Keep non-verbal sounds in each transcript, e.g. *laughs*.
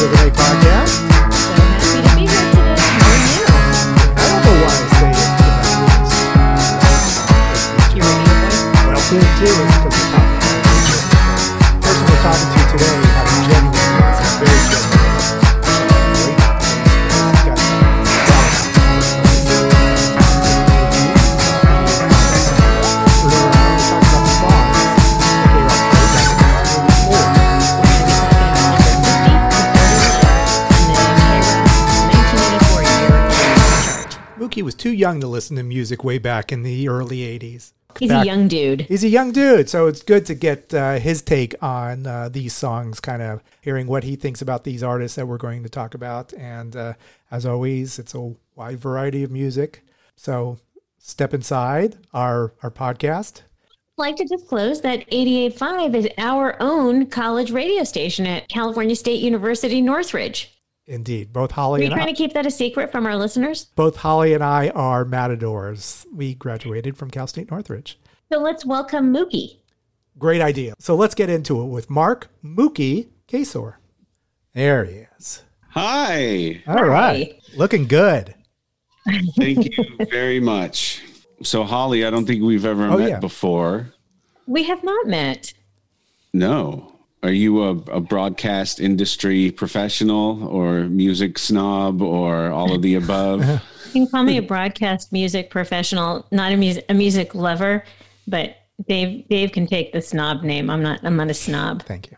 Does It Make podcast. Mookie was too young to listen to music way back in the early 80s. He's Back- a young dude. He's a young dude, so it's good to get uh, his take on uh, these songs, kind of hearing what he thinks about these artists that we're going to talk about. And uh, as always, it's a wide variety of music. So step inside our our podcast. I'd like to disclose that 88.5 is our own college radio station at California State University Northridge. Indeed, both Holly Are Holly you and trying I, to keep that a secret from our listeners? both Holly and I are matadors. We graduated from Cal State Northridge. So let's welcome Mookie. Great idea. So let's get into it with Mark Mookie Kaczor. There he is. Hi. All right, looking good. Thank you very much. So, Holly, I don't think we've ever Oh, met yeah. before. We have not met. No. Are you a, a broadcast industry professional or music snob or all of the above? *laughs* You can call me a broadcast music professional, not a music a music lover, but Dave Dave can take the snob name. I'm not I'm not a snob, Thank you.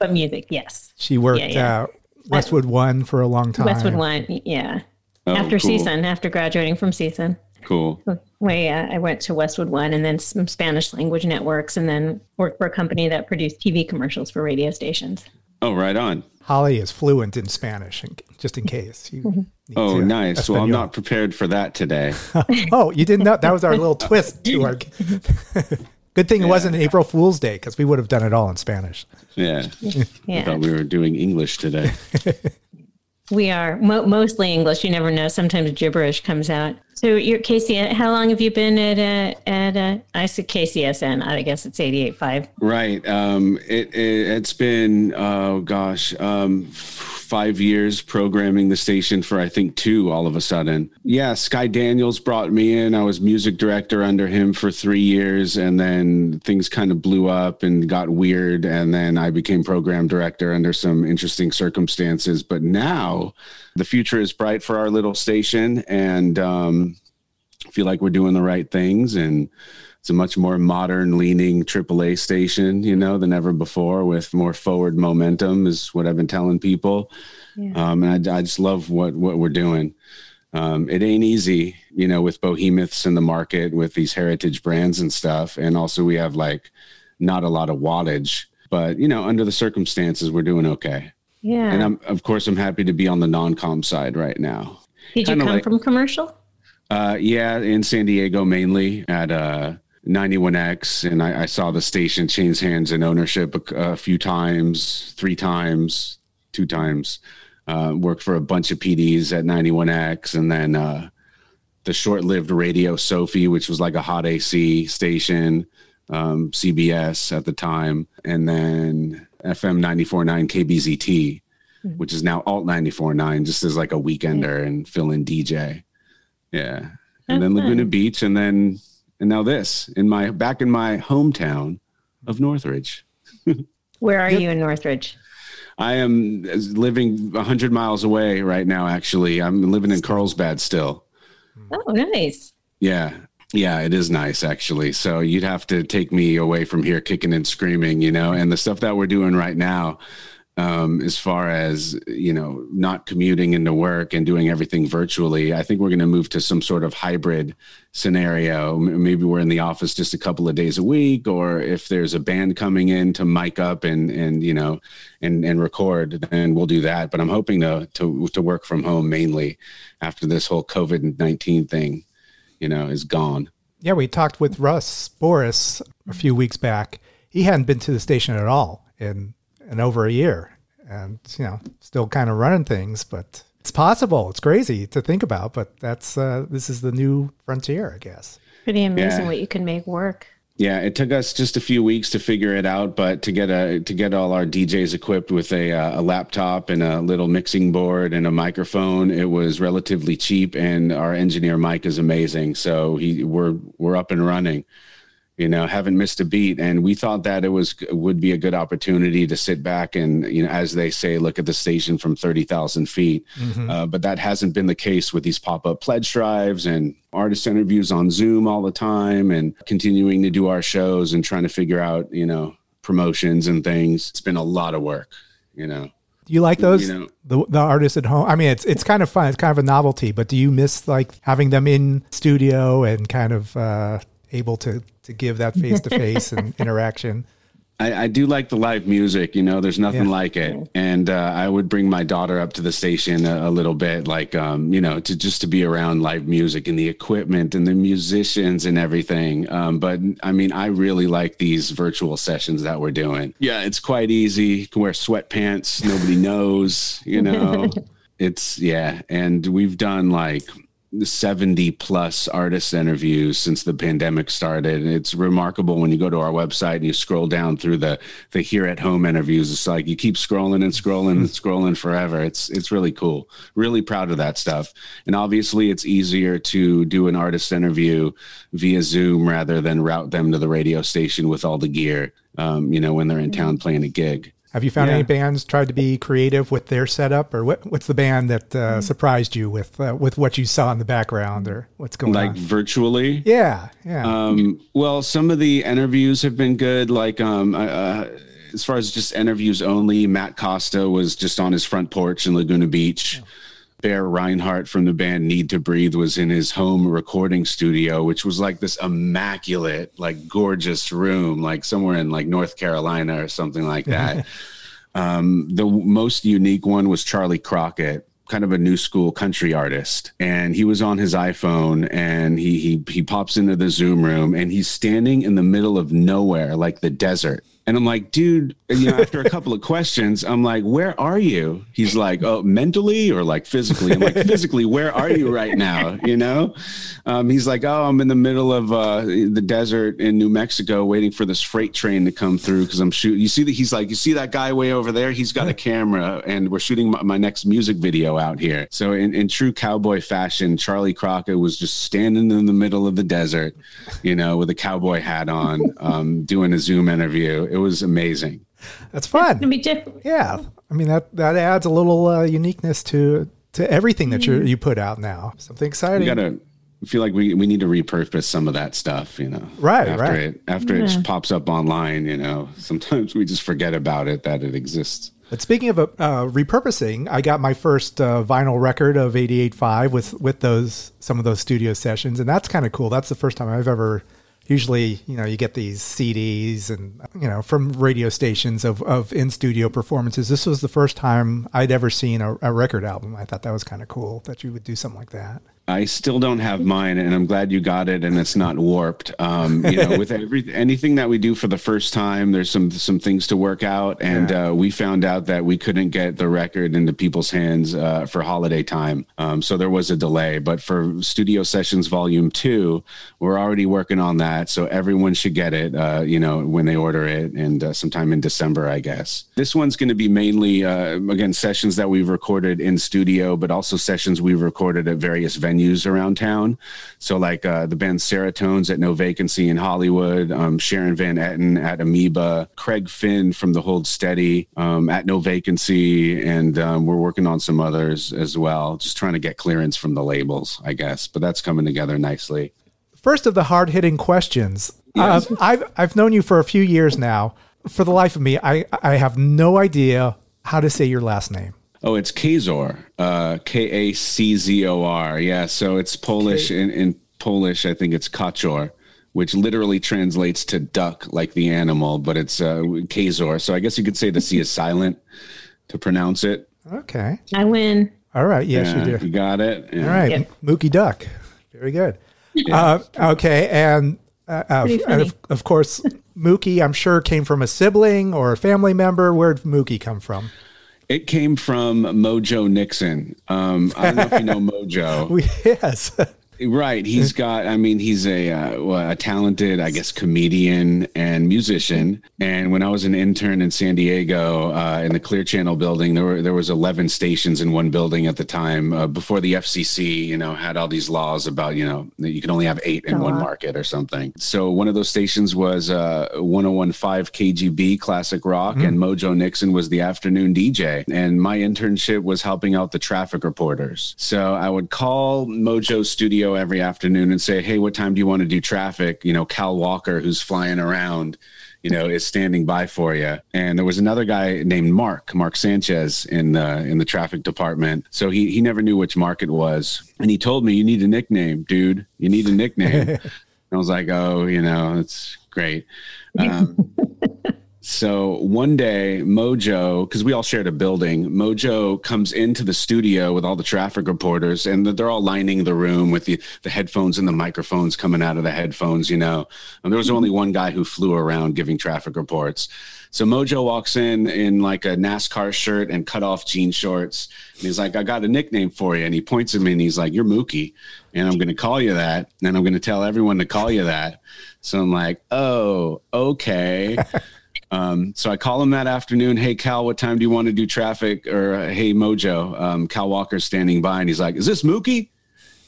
but music, yes. She worked Yeah, yeah. Uh, Westwood One for a long time. Westwood One, yeah. Oh, after cool. CSUN, after graduating from CSUN, Cool. Way uh, I went to Westwood One and then some Spanish language networks, and then worked for a company that produced TV commercials for radio stations. Oh, right on. Holly is fluent in Spanish, just in case. You need Oh, to- nice. Well, I'm not prepared for that today. *laughs* Oh, you didn't know that was our little twist to our. *laughs* Good thing it wasn't April Fool's Day because we would have done it all in Spanish. Yeah. I Yeah, thought we were doing English today. *laughs* we are mo- mostly English. You never know. Sometimes gibberish comes out. So, you're Casey. How long have you been at uh, at uh, I said KCSN? I guess it's 88.5. Right. Um, it, it, it's been, oh gosh, um, five years programming the station for, I think, two all of a sudden. Yeah, Sky Daniels brought me in. I was music director under him for three years, and then things kind of blew up and got weird. And then I became program director under some interesting circumstances. But now the future is bright for our little station, and um, feel like we're doing the right things. And it's a much more modern leaning AAA station, you know, than ever before with more forward momentum is what I've been telling people. Um, and I, I just love what, what we're doing. Um, it ain't easy, you know, with behemoths in the market with these heritage brands and stuff. And also we have like not a lot of wattage, but you know, under the circumstances, we're doing okay. Yeah. And I'm, of course, I'm happy to be on the non-com side right now. Did you kinda come like- from commercial? Uh, yeah, in San Diego mainly at uh, 91X, and I, I saw the station change hands in ownership a, a few times, three times, two times. Uh, worked for a bunch of PDs at 91X, and then uh, the short-lived Radio Sophie, which was like a hot AC station, um, CBS at the time, and then FM 94.9 KBZT, which is now Alt 94.9, just as like a weekender and fill-in DJ. Yeah. And then Laguna fun. Beach and then and now this in my back in my hometown of Northridge. *laughs* Where are you in Northridge? I am living 100 miles away right now actually. I'm living in Carlsbad still. Oh, nice. Yeah. Yeah, it is nice actually. So you'd have to take me away from here kicking and screaming, you know, and the stuff that we're doing right now um, as far as you know not commuting into work and doing everything virtually i think we're going to move to some sort of hybrid scenario. Maybe we're in the office just a couple of days a week or if there's a band coming in to mic up and and you know and and record then we'll do that. But i'm hoping to to to work from home mainly after this whole covid-19 thing you know is gone. Yeah we talked with russ borris a few weeks back. He hadn't been to the station at all in in over a year and you know still kind of running things but it's possible it's crazy to think about but that's uh, this is the new frontier i guess pretty amazing Yeah. what you can make work Yeah, it took us just a few weeks to figure it out, but to get a to get all our DJs equipped with a uh, a laptop and a little mixing board and a microphone, it was relatively cheap. And our engineer Mike is amazing, so he we're we're up and running. You know, haven't missed a beat, and we thought that it was would be a good opportunity to sit back and you know, as they say, look at the station from thirty thousand feet. Uh, but that hasn't been the case with these pop up pledge drives and artist interviews on Zoom all the time and continuing to do our shows and trying to figure out, you know, promotions and things. It's been a lot of work, you know. do you like those You know- the, the artists at home i mean it's it's kind of fun it's kind of a novelty but do you miss like having them in studio and kind of uh, able to to give that face to face and *laughs* interaction I, I do like the live music, you know, there's nothing Yeah. like it. And uh, I would bring my daughter up to the station a, a little bit, like, um, you know, to just to be around live music and the equipment and the musicians and everything. Um, but I mean, I really like these virtual sessions that we're doing. Yeah, it's quite easy. You can wear sweatpants, nobody knows, you know. *laughs* it's, yeah. And we've done like 70 plus artist interviews since the pandemic started. And it's remarkable when you go to our website and you scroll down through the the here at home interviews. It's like you keep scrolling and scrolling and *laughs* scrolling forever. It's it's really cool. Really proud of that stuff. And obviously it's easier to do an artist interview via Zoom rather than route them to the radio station with all the gear. Um, you know, when they're in town playing a gig. Have you found Yeah. any bands tried to be creative with their setup, or what? What's the band that uh, surprised you with uh, with what you saw in the background, or what's going Like on? virtually. Yeah, yeah. Um, well, some of the interviews have been good. Like, um, uh, as far as just interviews only, Matt Costa was just on his front porch in Laguna Beach. Bear Rinehart from the band Need to Breathe was in his home recording studio, which was like this immaculate, like gorgeous room, like somewhere in like North Carolina or something like that. *laughs* Um, the most unique one was Charley Crockett, kind of a new school country artist, and he was on his iPhone and he he he pops into the Zoom room and he's standing in the middle of nowhere, like the desert. And I'm like, dude, you know, after a couple of questions, I'm like, where are you? He's like, oh, mentally or like physically? I'm like, physically, where are you right now? You know? Um, he's like, oh, I'm in the middle of uh, the desert in New Mexico waiting for this freight train to come through because I'm shooting. You see that? He's like, you see that guy way over there? He's got a camera and we're shooting my, my next music video out here. So in, in true cowboy fashion, Charley Crockett was just standing in the middle of the desert, you know, with a cowboy hat on, um, doing a Zoom interview. It was amazing. That's fun. It'd be different. Yeah, I mean that that adds a little uh, uniqueness to to everything that you you put out now. Something We exciting. gotta feel like we, we need to repurpose some of that stuff, you know. Right, after right. it after it pops up online, you know. *laughs* Sometimes we just forget about it that it exists. But speaking of uh, repurposing, I got my first uh, vinyl record of 88.5 with with those some of those studio sessions, and that's kind of cool. That's the first time I've ever. Usually, you know, you get these CDs and you know from radio stations of of in studio performances. This was the first time I'd ever seen a, a record album. I thought that was kind of cool that you would do something like that. I still don't have mine, and I'm glad you got it, and it's not warped. Um, you know, with *laughs* every anything that we do for the first time, there's some some things to work out, and uh, we found out that we couldn't get the record into people's hands uh, for holiday time, um, so there was a delay. But for Studio Sessions Volume Two, we're already working on that, so everyone should get it. Uh, you know, when they order it, and uh, sometime in December, I guess. This one's going to be mainly uh, again sessions that we've recorded in studio, but also sessions we've recorded at various venues around town. So, like uh, the band Seratones at No Vacancy in Hollywood, um, Sharon Van Etten at Amoeba, Craig Finn from the Hold Steady um, at No Vacancy, and um, we're working on some others as well. Just trying to get clearance from the labels, I guess. But that's coming together nicely. First of the hard hitting questions. Yes. Uh, I've I've known you for a few years now. For the life of me, I I have no idea how to say your last name. Oh, it's Kazor, uh, K A C Z O R. Yeah, so it's Polish. In, in Polish, I think it's Kaczor, which literally translates to duck, like the animal, but it's uh, Kazor. So I guess you could say the C is silent to pronounce it. Okay. I win. All right. Yes, Yeah, you do. You got it. Yeah. All right. Yep. Mookie Duck. Very good. Uh, okay. And, uh, uh, and of, of course, Mookie, I'm sure, came from a sibling or a family member. Where'd Mookie come from? It came from Mojo Nixon. Um, I don't know if you know *laughs* Mojo. Yes. Right. He's got, I mean, he's a, uh, a talented, I guess, comedian and musician. And when I was an intern in San Diego uh, in the Clear Channel building, there were, there was 11 stations in one building at the time uh, before the FCC, you know, had all these laws about, you know, that you can only have eight in one market or something. So one of those stations was uh, 1015 KGB Classic Rock, and Mojo Nixon was the afternoon DJ. And my internship was helping out the traffic reporters. So I would call Mojo Studio every afternoon and say, Hey, what time do you want to do traffic? You know, Cal Walker, who's flying around you know, is standing by for you. And there was another guy named Mark, Mark Sanchez in the in the traffic department. So he he never knew which Mark it was. And he told me, You need a nickname, dude. You need a nickname. and *laughs* I was like, Oh, you know, it's great. Um, *laughs* so one day, Mojo, because we all shared a building, Mojo comes into the studio with all the traffic reporters, and they're all lining the room with the, the headphones and the microphones coming out of the headphones, you know. And there was only one guy who flew around giving traffic reports. So Mojo walks in in like a NASCAR shirt and cut off jean shorts. And he's like, I got a nickname for you. And he points at me and he's like, You're Mookie. And I'm going to call you that. And I'm going to tell everyone to call you that. So I'm like, Oh, okay. *laughs* Um, so I call him that afternoon. Hey, Cal, what time do you want to do traffic? Or uh, hey, Mojo, um, Cal Walker's standing by, and he's like, "Is this Mookie?"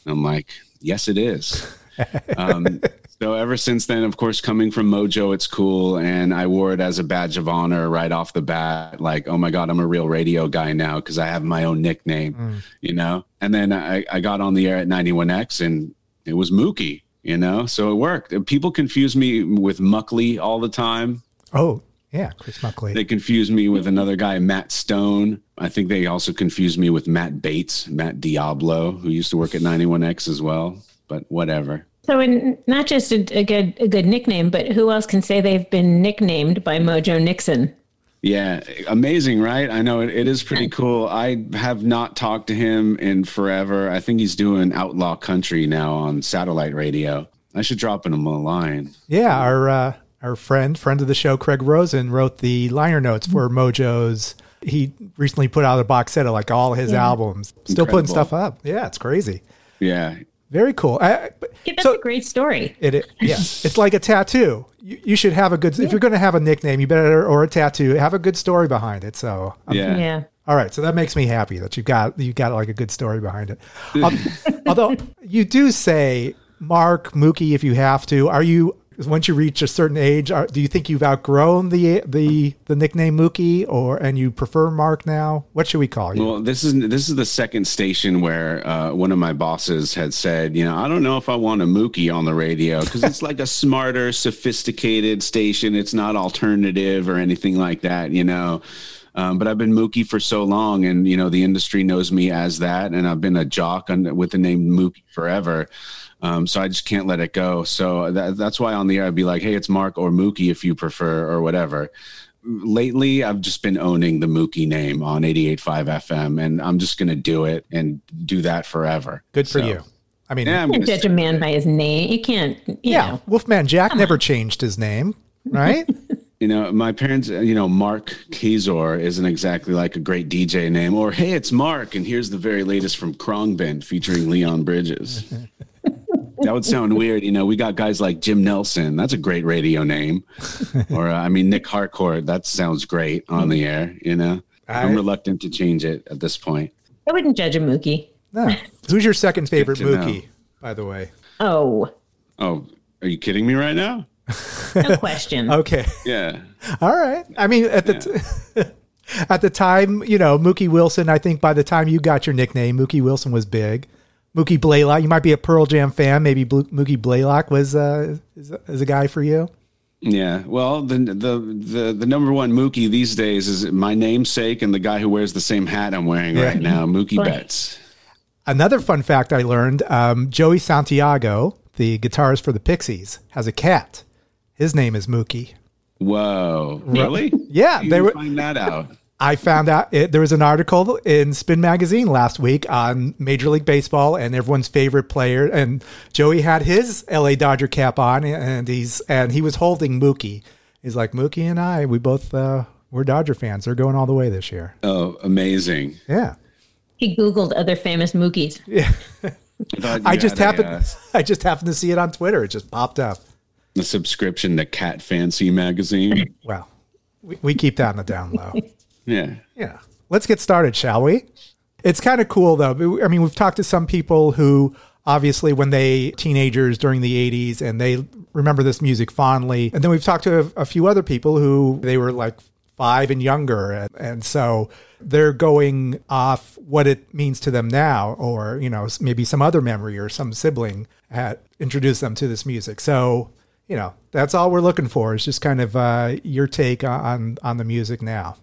And I'm like, "Yes, it is." *laughs* um, so ever since then, of course, coming from Mojo, it's cool, and I wore it as a badge of honor right off the bat. Like, oh my god, I'm a real radio guy now because I have my own nickname, you know. And then I, I got on the air at 91X, and it was Mookie, you know. So it worked. People confuse me with Muckley all the time. Oh, yeah. Chris Muckley. They confused me with another guy, Matt Stone. I think they also confused me with Matt Bates, Matt Diablo, who used to work at 91X as well. But whatever. So, in, not just a, a good a good nickname, but who else can say they've been nicknamed by Mojo Nixon? Yeah, amazing, right? I know it, it is pretty cool. I have not talked to him in forever. I think he's doing Outlaw Country now on satellite radio. I should drop him a line. Yeah, our uh, our friend, friend of the show, Craig Rosen, wrote the liner notes for Mm-hmm. Mojo's. He recently put out a box set of like all his albums. Still putting stuff up. Yeah, it's crazy. Yeah, Very cool. I, but- Yeah, that's so a great story. it, it yes, it's like a tattoo. You, you should have a good. If you're going to have a nickname, you better or a tattoo have a good story behind it. So um, yeah. Yeah. All right, so that makes me happy that you've got you've got like a good story behind it. *laughs* Um, although you do say Mark Mookie, if you have to, are you once you reach a certain age? Are, do you think you've outgrown the the the nickname Mookie, or and you prefer Mark now? What should we call you? Well, this is this is the second station where uh, one of my bosses had said, you know, I don't know if I want a Mookie on the radio because it's like a smarter, sophisticated station. It's not alternative or anything like that, you know. Um, but I've been Mookie for so long, and you know the industry knows me as that, and I've been a jock on, with the name Mookie forever. Um, so I just can't let it go. So that, that's why on the air I'd be like, "Hey, it's Mark or Mookie if you prefer, or whatever." lately I've just been owning the Mookie name on 88.5 FM and I'm just going to do it and do that forever. Good for So, you. I mean, Yeah, I'm You can't judge a man by his name. You can't. You yeah, Know. Wolfman Jack never changed his name, right? *laughs* you know, my parents, uh, you know, Mark Kaczor isn't exactly like a great DJ name or, hey, it's Mark. And here's the very latest from Khruangbin featuring Leon Bridges. *laughs* that would sound weird. You know, we got guys like Jim Nelson. That's a great radio name. *laughs* or, uh, I mean, Nick Harcourt. That sounds great on the air, you know. I- I'm reluctant to change it at this point. I wouldn't judge a Mookie. No. Who's your second favorite to know. Mookie, by the way? Oh, Oh, are you kidding me right now? *laughs* no question. Okay. Yeah. All right. I mean, at the t- *laughs* at the time, you know, Mookie Wilson. I think by the time you got your nickname, Mookie Wilson was big. Mookie Blaylock. You might be a Pearl Jam fan. Maybe Blu- Mookie Blaylock was uh, is, is a guy for you. Yeah, well, the the the the number one Mookie these days is my namesake and the guy who wears the same hat I'm wearing Yeah. right now, Mookie Boy. Betts. Another fun fact I learned um, Joey Santiago, the guitarist for the Pixies, has a cat. His name is Mookie. Whoa, really? Yeah, you they were. find that out. I found out it, there was an article in Spin Magazine last week on Major League Baseball and everyone's favorite player. And Joey had his LA Dodger cap on, and he's and he was holding Mookie. He's like Mookie and I, we both uh, we're Dodger fans. They're going all the way this year. Oh, amazing! Yeah, He Googled other famous Mookies. *laughs* I, I just had a, happened *laughs* I just happened to see it on Twitter. It just popped up. The subscription to Cat Fancy magazine. Well, we, we keep that on the down low. *laughs* yeah, Yeah. Let's get started, shall we? It's kind of cool though. I mean, we've talked to some people who obviously when they teenagers during the 80s and they remember this music fondly. And then we've talked to a, a few other people who they were like 5 and younger and, and so they're going off what it means to them now or, you know, maybe some other memory or some sibling had introduced them to this music. So, you know, that's all we're looking for is just kind of uh, your take on on the music now.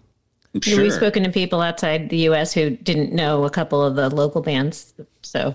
Sure. We've spoken to people outside the U.S. who didn't know a couple of the local bands, so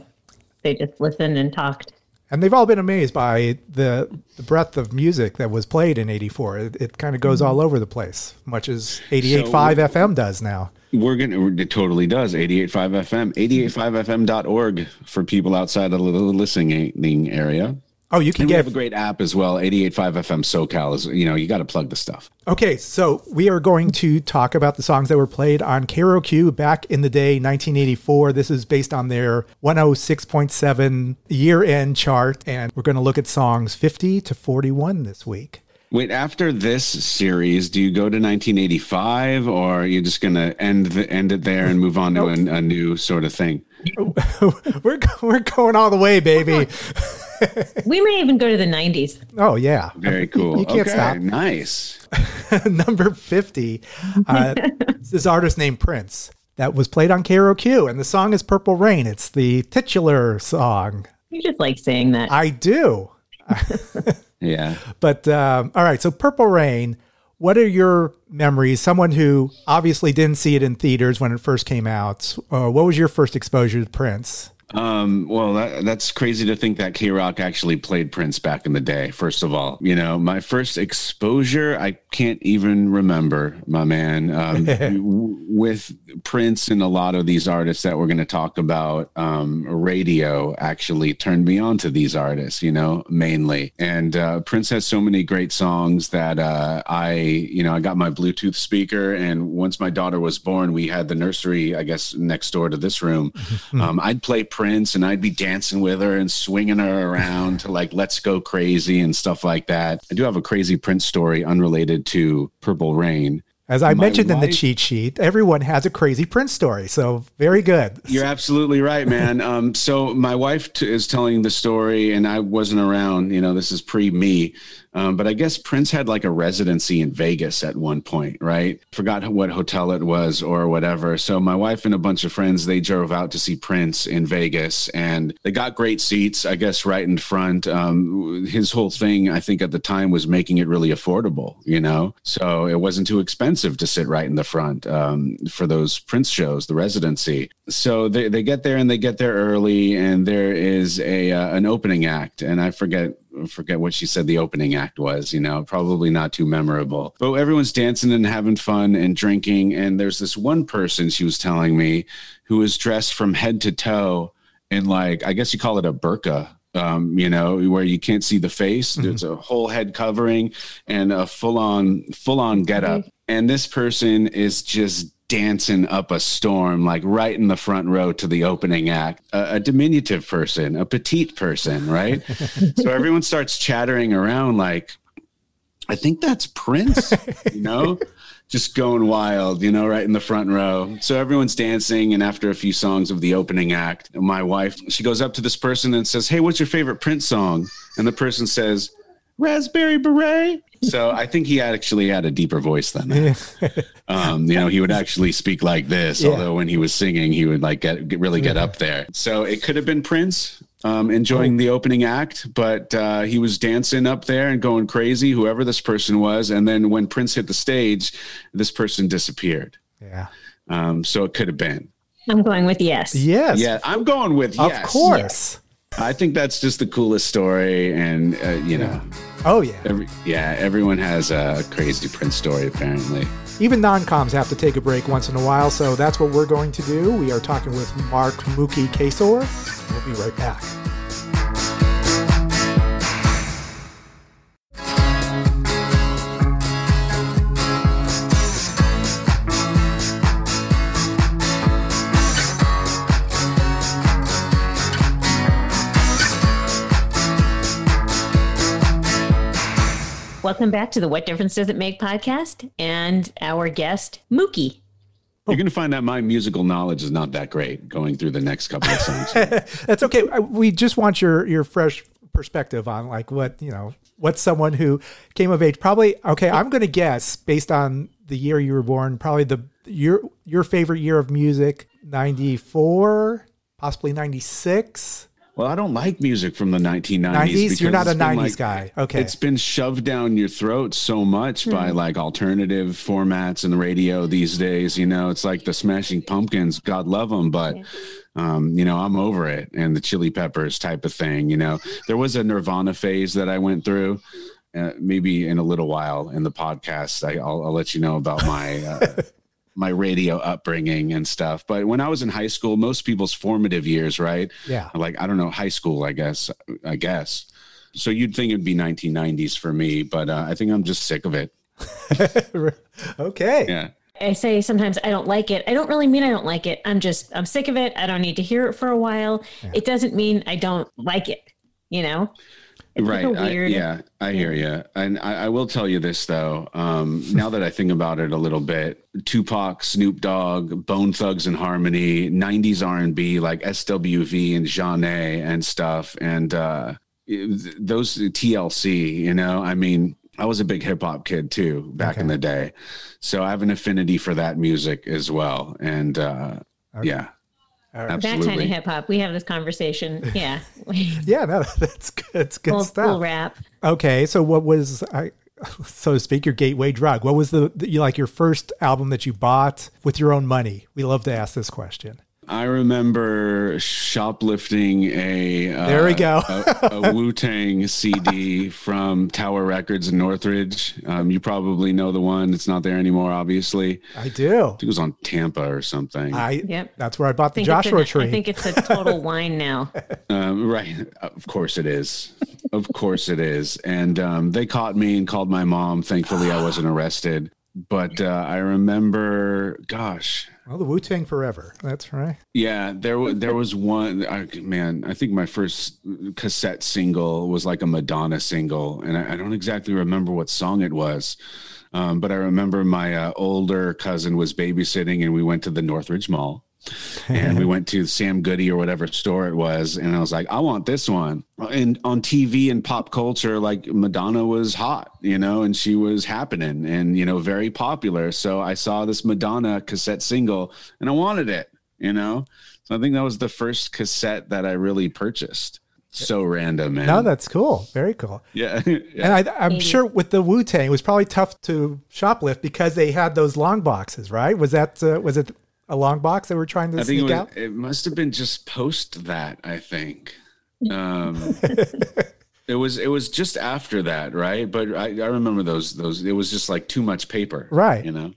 they just listened and talked. and they've all been amazed by the the breadth of music that was played in 84 it, it kind of goes mm-hmm. all over the place much as 88.5 fm does now We're gonna. It totally does. 88.5 FM. 88.5fm.org for people outside of the listening area. Oh you can And we get have a great app as well. 88.5 FM SoCal is. You know, you got to plug the stuff. okay so we are going to talk about the songs that were played on KROQ back in the day 1984 this is based on their 106.7 year end chart and we're going to look at songs 50 to 41 this week Wait, after this series, do you go to 1985, or are you just gonna end the, end it there and move on to a, a new sort of thing? *laughs* we're, we're going all the way baby *laughs* We may even go to the 90s. oh yeah Very cool. You can't okay, stop. Nice. *laughs* number 50 uh, it's *laughs* this artist named prince that was played on KROQ and the song is purple rain it's the titular song You just like saying that. i do Yeah. but um, all right so purple rain what are your memories someone who obviously didn't see it in theaters when it first came out uh, what was your first exposure to prince Um, well, that, that's crazy to think that K Rock actually played Prince back in the day. First of all, you know, my first exposure, I can't even remember, my man. Um, *laughs* w- with Prince and a lot of these artists that we're going to talk about, um, radio actually turned me on to these artists, you know, mainly. And uh, Prince has so many great songs that uh, I, you know, I got my Bluetooth speaker, and once my daughter was born, we had the nursery, I guess, next door to this room. *laughs* um, I'd play Prince, and I'd be dancing with her and swinging her around to like "Let's Go Crazy" and stuff like that. I do have a crazy Prince story unrelated to Purple Rain. as i My mentioned in the cheat sheet everyone has a crazy prince story so very good You're absolutely right, man. *laughs* Um, so my wife t- is telling the story, and I wasn't around. You know, this is pre me. Um, but I guess Prince had like a residency in Vegas at one point, right? Forgot what hotel it was or whatever. So my wife and a bunch of friends they drove out to see Prince in Vegas, and they got great seats, I guess, right in front. Um, his whole thing, I think, at the time was making it really affordable, you know. So it wasn't too expensive to sit right in the front um, for those Prince shows, the residency. So they, they get there and they get there early, and there is a uh, an opening act, and I forget forget what she said the opening act was you know probably not too memorable but everyone's dancing and having fun and drinking and there's this one person she was telling me who was dressed from head to toe in like i guess you call it a burqa um, you know, where you can't see the face. There's a whole head covering and a full on, full on get up. And this person is just dancing up a storm, like right in the front row to the opening act. A, a diminutive person, a petite person, right? *laughs* so everyone starts chattering around, like, I think that's Prince, you know? *laughs* Just going wild, you know, right in the front row. So everyone's dancing. And after a few songs of the opening act, my wife, she goes up to this person and says, Hey, what's your favorite Prince song? And the person says, Raspberry Beret. So I think he actually had a deeper voice than that. *laughs* Um, you know, he would actually speak like this, Yeah. although when he was singing, he would like get, get really get up there. So it could have been Prince. um, enjoying the opening act, but uh, he was dancing up there and going crazy, whoever this person was. And then when Prince hit the stage, this person disappeared. Yeah. Um, so it could have been. I'm going with yes. Yes. Yeah, I'm going with yes. Of yes. course. I think that's just the coolest story, and uh, you know, Oh yeah. every, yeah, everyone has a crazy Prince story apparently. Even non-coms have to take a break once in a while, so that's what we're going to do. We are talking with Mark Mookie Kaczor. We'll be right back. Welcome back to the What Difference Does It Make podcast and our guest, Mookie. You're going to find that my musical knowledge is not that great going through the next couple of songs. *laughs* That's okay. We just want your your fresh perspective on like what you know what's someone who came of age. Probably okay. I'm going to guess based on the year you were born. Probably the your your favorite year of music, ninety four, possibly ninety six. Well, I don't like music from the 1990s. 90s? You're not a it's been 90s guy. Okay. It's been shoved down your throat so much by like alternative formats and the radio these days. You know, it's like the Smashing Pumpkins, God love them, but. Um, you know, I'm over it, and the Chili Peppers type of thing. You know, there was a Nirvana phase that I went through. Uh, maybe in a little while in the podcast, I, I'll, I'll let you know about my uh, *laughs* my radio upbringing and stuff. But when I was in high school, most people's formative years, right? Yeah. Like I don't know, high school, I guess. I guess. So you'd think it'd be 1990s for me, but uh, I think I'm just sick of it. *laughs* okay. Yeah. I say sometimes I don't like it. I don't really mean I don't like it. I'm just, I'm sick of it. I don't need to hear it for a while. It doesn't mean I don't like it, you know? It's like right. a I, yeah, I hear you. And I, I will tell you this though. Um, now that I think about it a little bit, Tupac, Snoop Dogg, Bone Thugs and Harmony, '90s R&B like SWV and Jeanne and stuff, and uh, those TLC. You know, I mean, I was a big hip hop kid too back in the day, so I have an affinity for that music as well. And uh, yeah, All right. That kind of hip hop. We have this conversation. *laughs* Yeah. *laughs* Yeah, no, *laughs* that's good. That's good Full, stuff. full rap. Okay, so what was I, so to speak, your gateway drug? What was the, the you like your first album that you bought with your own money? We love to ask this question. I remember shoplifting a uh, There we go. a, a *laughs* Wu Tang CD from Tower Records in Northridge. Um, you probably know the one. It's not there anymore, obviously. I I do. think it was on Tampa or something. I Yep. that's where I bought the I think Joshua it's an- tree. I think it's a total *laughs* wine now. Um, right. Of course it is. Of course it is. And um, they caught me and called my mom. Thankfully, I wasn't arrested. But uh, I remember, gosh, well, the Wu Tang Forever. That's right. Yeah, there there was one. I, man, I think my first cassette single was like a Madonna single, and I, I don't exactly remember what song it was. Um, but I remember my uh, older cousin was babysitting, and we went to the Northridge Mall, and we *laughs* went to Sam Goody or whatever store it was, and I was like, I want this one. And on TV and pop culture, like Madonna was hot, you know, and she was happening, and you know, very popular. So I saw this Madonna cassette single, and I wanted it, you know. So I think that was the first cassette that I really purchased. So random, man. No, that's cool. Very cool. yeah. *laughs* yeah. And I, I'm sure with the Wu Tang, it was probably tough to shoplift because they had those long boxes, right? Was that uh, was it a long box they were trying to I think it, was, out? it must have been just post that. I think *laughs* um, *laughs* it was it was just after that, right? But I, I remember those those. It was just like too much paper, Right. You know,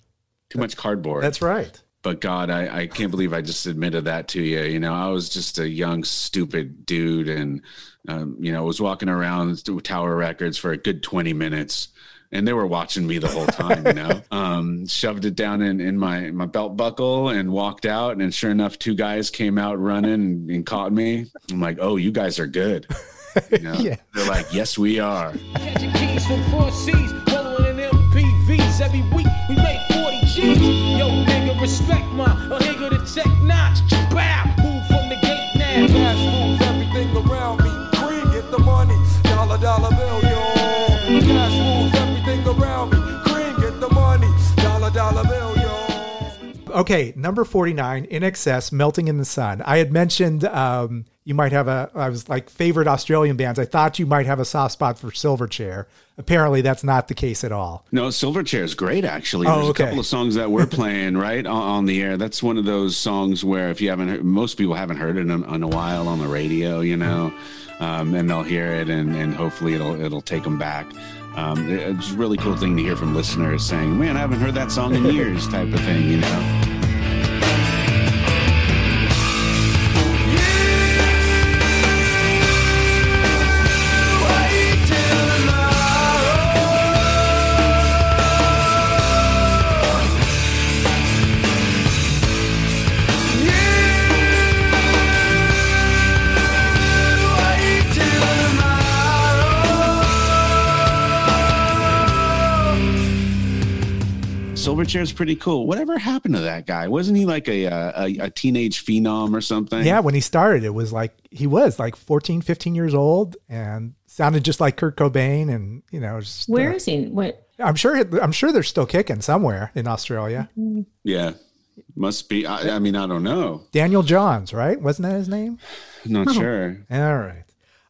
too much cardboard. That's right. But God, I, I can't believe I just admitted that to you. You know, I was just a young, stupid dude, and um, you know, was walking around Tower Records for a good twenty minutes, and they were watching me the whole time. You know, *laughs* um, shoved it down in, in my my belt buckle and walked out, and sure enough, two guys came out running and, and caught me. I'm like, oh, you guys are good. You *laughs* know? Yeah. They're like, yes, we are. Catching keys from cross seas, rolling in MPVs. Every week we make 40 G's. Yo, nigga, respect my a nigga to check notch. Bow, move from the gate now. Cash moves everything around me. Green, get the money. Dollar, dollar bill, yo. Cash okay, number 49, INXS, Melting in the Sun. I had mentioned um, you might have a, I was like favorite Australian bands. I thought you might have a soft spot for Silverchair. Apparently, that's not the case at all. No, Silverchair is great. Actually, Oh, there's okay. a couple of songs that we're playing *laughs* right on, on the air. That's one of those songs where if you haven't, heard, most people haven't heard it in, in a while on the radio, you know, um, and they'll hear it, and, and hopefully it'll it'll take them back. Um, it's a really cool thing to hear from listeners saying, "Man, I haven't heard that song in years," type of thing, you know. Silverchair's pretty cool. Whatever happened to that guy? Wasn't he like a uh, a, a teenage phenom or something? Yeah, when he started, it was like he was like 14, 15 years old and sounded just like Kurt Cobain. And, you know, just, Where uh, is he? What? I'm sure, I'm sure they're still kicking somewhere in Australia. yeah. Must be. I, I mean, I don't know. Daniel Johns, right? Wasn't that his name? Not sure. All right.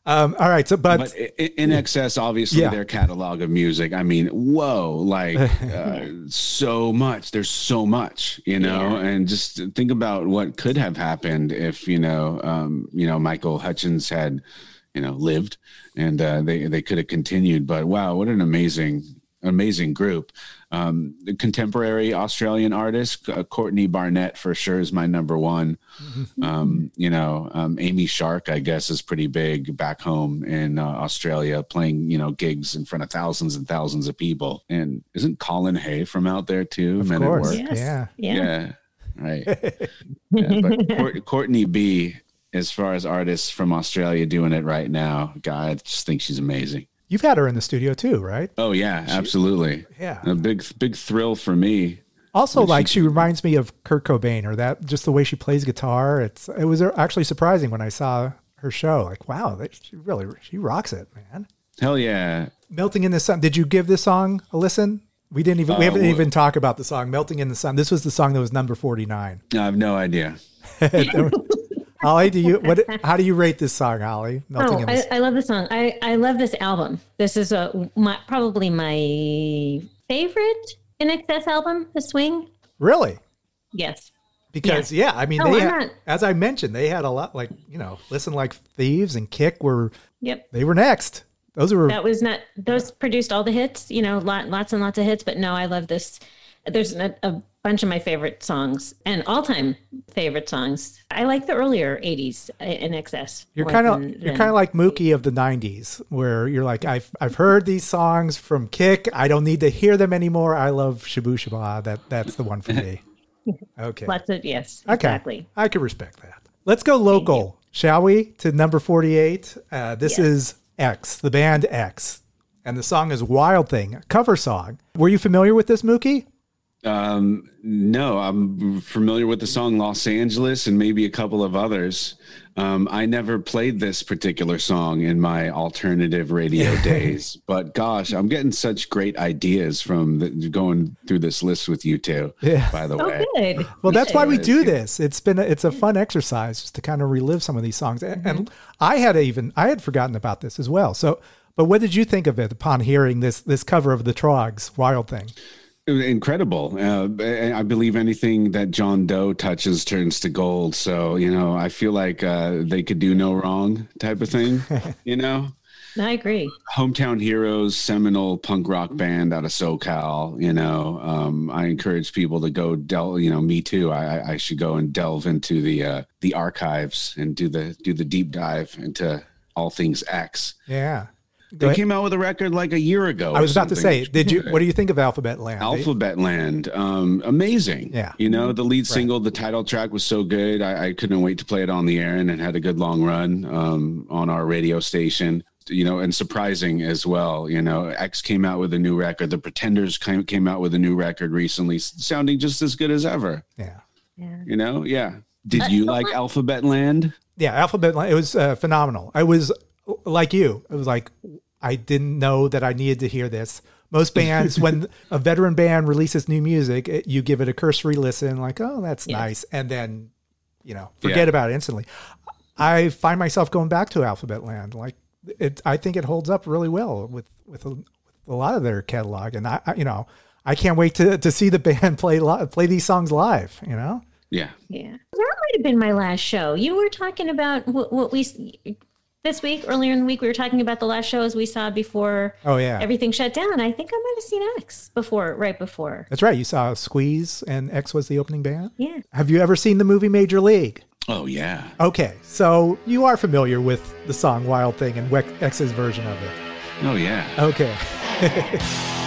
Um, all right. So, but, but i- i- in excess obviously Yeah. their catalog of music. I mean whoa like *laughs* uh, so much. There's so much you know? And just think about what could have happened if you know um, you know michael hutchence had you know lived and uh, they they could have continued. But wow what an amazing amazing group um, the contemporary australian artist uh, courtney barnett for sure is my number one um, you know, um, Amy Shark, I guess, is pretty big back home in uh, Australia, playing you know gigs in front of thousands and thousands of people. And isn't Colin Hay from out there too? of Men at course. Work? Yes. Yeah. Yeah. Yeah, right. Yeah, but *laughs* Courtney B, as far as artists from Australia doing it right now, God, I just think she's amazing. You've had her in the studio too, right? Oh yeah, absolutely. Yeah. a big big thrill for me. Also, like she reminds me of Kurt Cobain, or that just the way she plays guitar. It's it was actually surprising when I saw her show. Like, wow, that, she really she rocks it, man. Hell yeah, Melting in the Sun. Did you give this song a listen? We didn't even we Uh, haven't wh- even talked about the song Melting in the Sun. This was the song that was number forty nine. I have no idea. *laughs* Holly, do you what? How do you rate this song, Holly? Melting Oh, I, I love the song. I, I love this album. This is a my, probably my favorite INXS album, The Swing. Really? Yes. Because yeah, I mean, they had, as I mentioned, they had a lot like you know, listen like thieves and Kick were Yep. they were next. Those were That was not those produced all the hits, you know, lot, lots and lots of hits. But no, I love this. There's a, a bunch of my favorite songs and all-time favorite songs. I like the earlier '80s INXS. You're kind of you're kind of like Mookie of the '90s, where you're like, I've I've heard these songs from Kick. I don't need to hear them anymore. I love Shabooh Shoobah. That that's the one for me. *laughs* Okay, lots of yes, okay, exactly. I can respect that. Let's go local, shall we? To number 48. Uh, this Yes. is X, the band X, and the song is "Wild Thing," cover song. Were you familiar with this, Mookie? Um, no, I'm familiar with the song Los Angeles and maybe a couple of others. Um, I never played this particular song in my alternative radio *laughs* days, but gosh, I'm getting such great ideas from the, going through this list with you two. Yeah. By the Oh, way, good. Well, that's why we do this. It's been a, it's a fun exercise just to kind of relive some of these songs. And, and I had even I had forgotten about this as well. So, but what did you think of it upon hearing this this cover of the Troggs "Wild Thing"? It was incredible. Uh, I believe anything that John Doe touches turns to gold. So you know, I feel like uh, they could do no wrong, type of thing. *laughs* you know. I agree. hometown heroes seminal punk rock band out of socal you know um, i encourage people to go delve you know me too I, I- I should go and delve into the uh, the archives and do the do the deep dive into all things x Yeah, Go they ahead. came out with a record like a year ago I was about to say, did you? What do you think of Alphabetland? They- Alphabet Land, um, amazing. Yeah. you know the lead single, the title track was so good. I, I couldn't wait to play it on the air, and it had a good long run um, on our radio station. You know, and surprising as well. You know, X came out with a new record. The Pretenders came came out with a new record recently, sounding just as good as ever. yeah, Yeah. You know, yeah. Did you like Alphabetland? yeah. Alphabetland. It was uh, phenomenal. I was like you. It was like I didn't know that I needed to hear this, most bands, when a veteran band releases new music, it, you give it a cursory listen, like, oh, that's Yeah. nice, and then you know forget Yeah. about it instantly. I find myself going back to Alphabetland, like it. I think it holds up really well with with a, with a lot of their catalog, and I, I you know I can't wait to to see the band *laughs* play li- play these songs live. You know. Yeah. Yeah, that might have been my last show. You were talking about what, what we this week earlier in the week. We were talking about the last shows we saw before. Oh yeah, everything shut down. I think I might have seen X before, right before. that's right. You saw Squeeze and X was the opening band. Yeah, Have you ever seen the movie Major League? Oh yeah. Okay, so you are familiar with the song Wild Thing and X's version of it. Oh yeah. Okay. *laughs*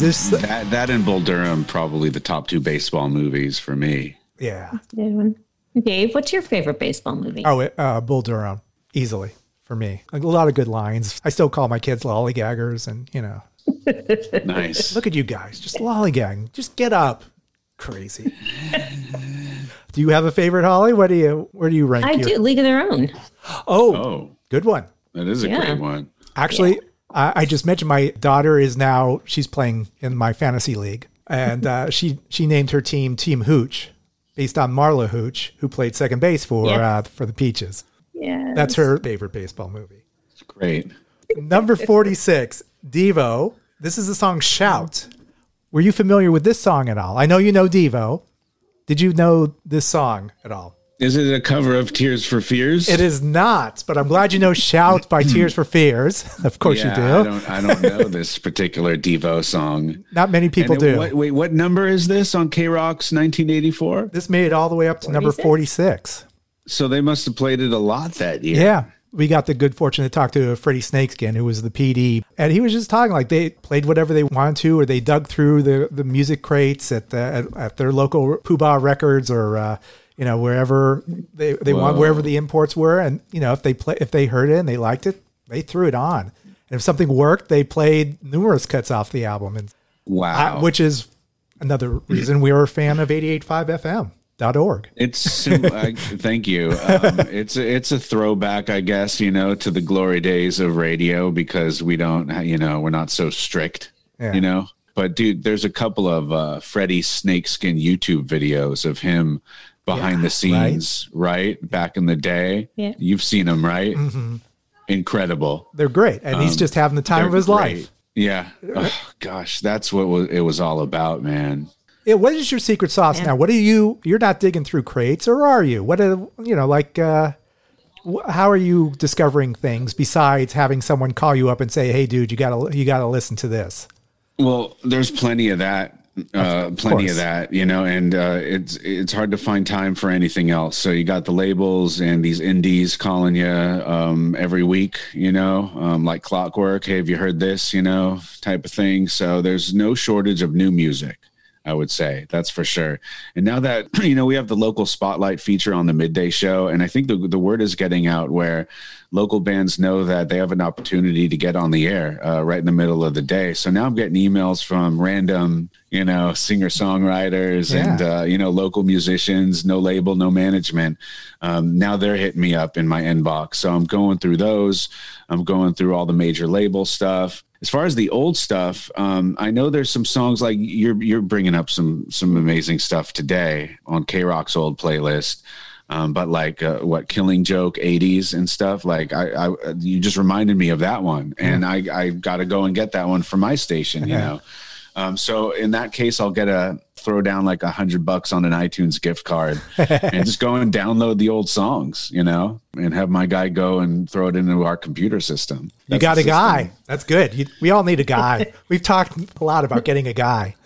Is this? That that and Bull Durham probably the top two baseball movies for me. Yeah. good one. Dave, what's your favorite baseball movie? Oh, uh, Bull Durham, easily for me. A lot of good lines. I still call my kids lollygaggers, and you know, *laughs* Nice. look at you guys, just lollygagging. Just get up, crazy. *laughs* do you have a favorite, Holly? What do you? Where do you rank? I your- do League of Their Own. Oh, Oh, good one. that is a Yeah. great one. Actually, I, I just mentioned my daughter is now she's playing in my fantasy league, and uh, she she named her team Team Hooch, based on Marla Hooch, who played second base for Yes. uh, for the Peaches. Yeah, That's her favorite baseball movie. It's great. Number forty six, Devo. This is the song "Shout." Were you familiar with this song at all? I know you know Devo. Did you know this song at all? Is it a cover of Tears for Fears? It is not, but I'm glad you know "Shout" by *clears throat* Tears for Fears. *laughs* Of course yeah, you I do. don't. I don't know this particular Devo song. Not many people And it- do. What, wait, what number is this on KROQ's 1984? This made it all the way up to number 46. So they must have played it a lot that year. Yeah. We got the good fortune to talk to Freddie Snakeskin, who was the PD. And he was just talking like they played whatever they wanted to, or they dug through the, the music crates at, the, at, at their local Pooh Bah Records or, uh, you know, wherever they, they want, wherever the imports were. And, you know, if they play, if they heard it and they liked it, they threw it on. And if something worked, they played numerous cuts off the album. And Wow. I, which is another reason we were a fan of 885fm.org. It's sim- I, thank you. Um, it's a, it's a throwback, I guess, you know, to the glory days of radio because we don't, you know, we're not so strict, Yeah. you know. But dude, there's a couple of uh, Freddie Snakeskin YouTube videos of him behind Yeah, the scenes, right. Back in the day. Yeah. You've seen him, right? Mm-hmm. Incredible. They're great. And he's Um, just having the time of his great. life. Yeah. Oh, gosh, that's what it was all about, man. Yeah, what is your secret sauce now? What are you? You're not digging through crates, or are you? What are you know like? uh How are you discovering things besides having someone call you up and say, "Hey, dude, you gotta you gotta listen to this." Well, there's plenty of that. Uh, plenty course. of that, you know, and uh, it's it's hard to find time for anything else. So you got the labels and these indies calling you um, every week, you know, um, like clockwork. Hey, have you heard this? You know, type of thing. So there's no shortage of new music. I would say that's for sure. And now that *clears throat* you know we have the local spotlight feature on the midday show, and I think the the word is getting out where local bands know that they have an opportunity to get on the air uh, right in the middle of the day. So now I'm getting emails from random, you know, singer songwriters and uh, you know local musicians, no label, no management. Um, now they're hitting me up in my inbox, so I'm going through those. I'm going through all the major label stuff. As far as the old stuff, um, I know there's some songs like you're you're bringing up some some amazing stuff today on KROQ's old playlist. Um, but like uh, what Killing Joke '80s and stuff, like I, I, you just reminded me of that one, and I, I got to go and get that one for my station. You know, um, so in that case, I'll get a throw down like a hundred bucks on an iTunes gift card *laughs* and just go and download the old songs, you know, and have my guy go and throw it into our computer system. You got the a guy. That's good. You, we all need a guy. *laughs* We've talked a lot about getting a guy,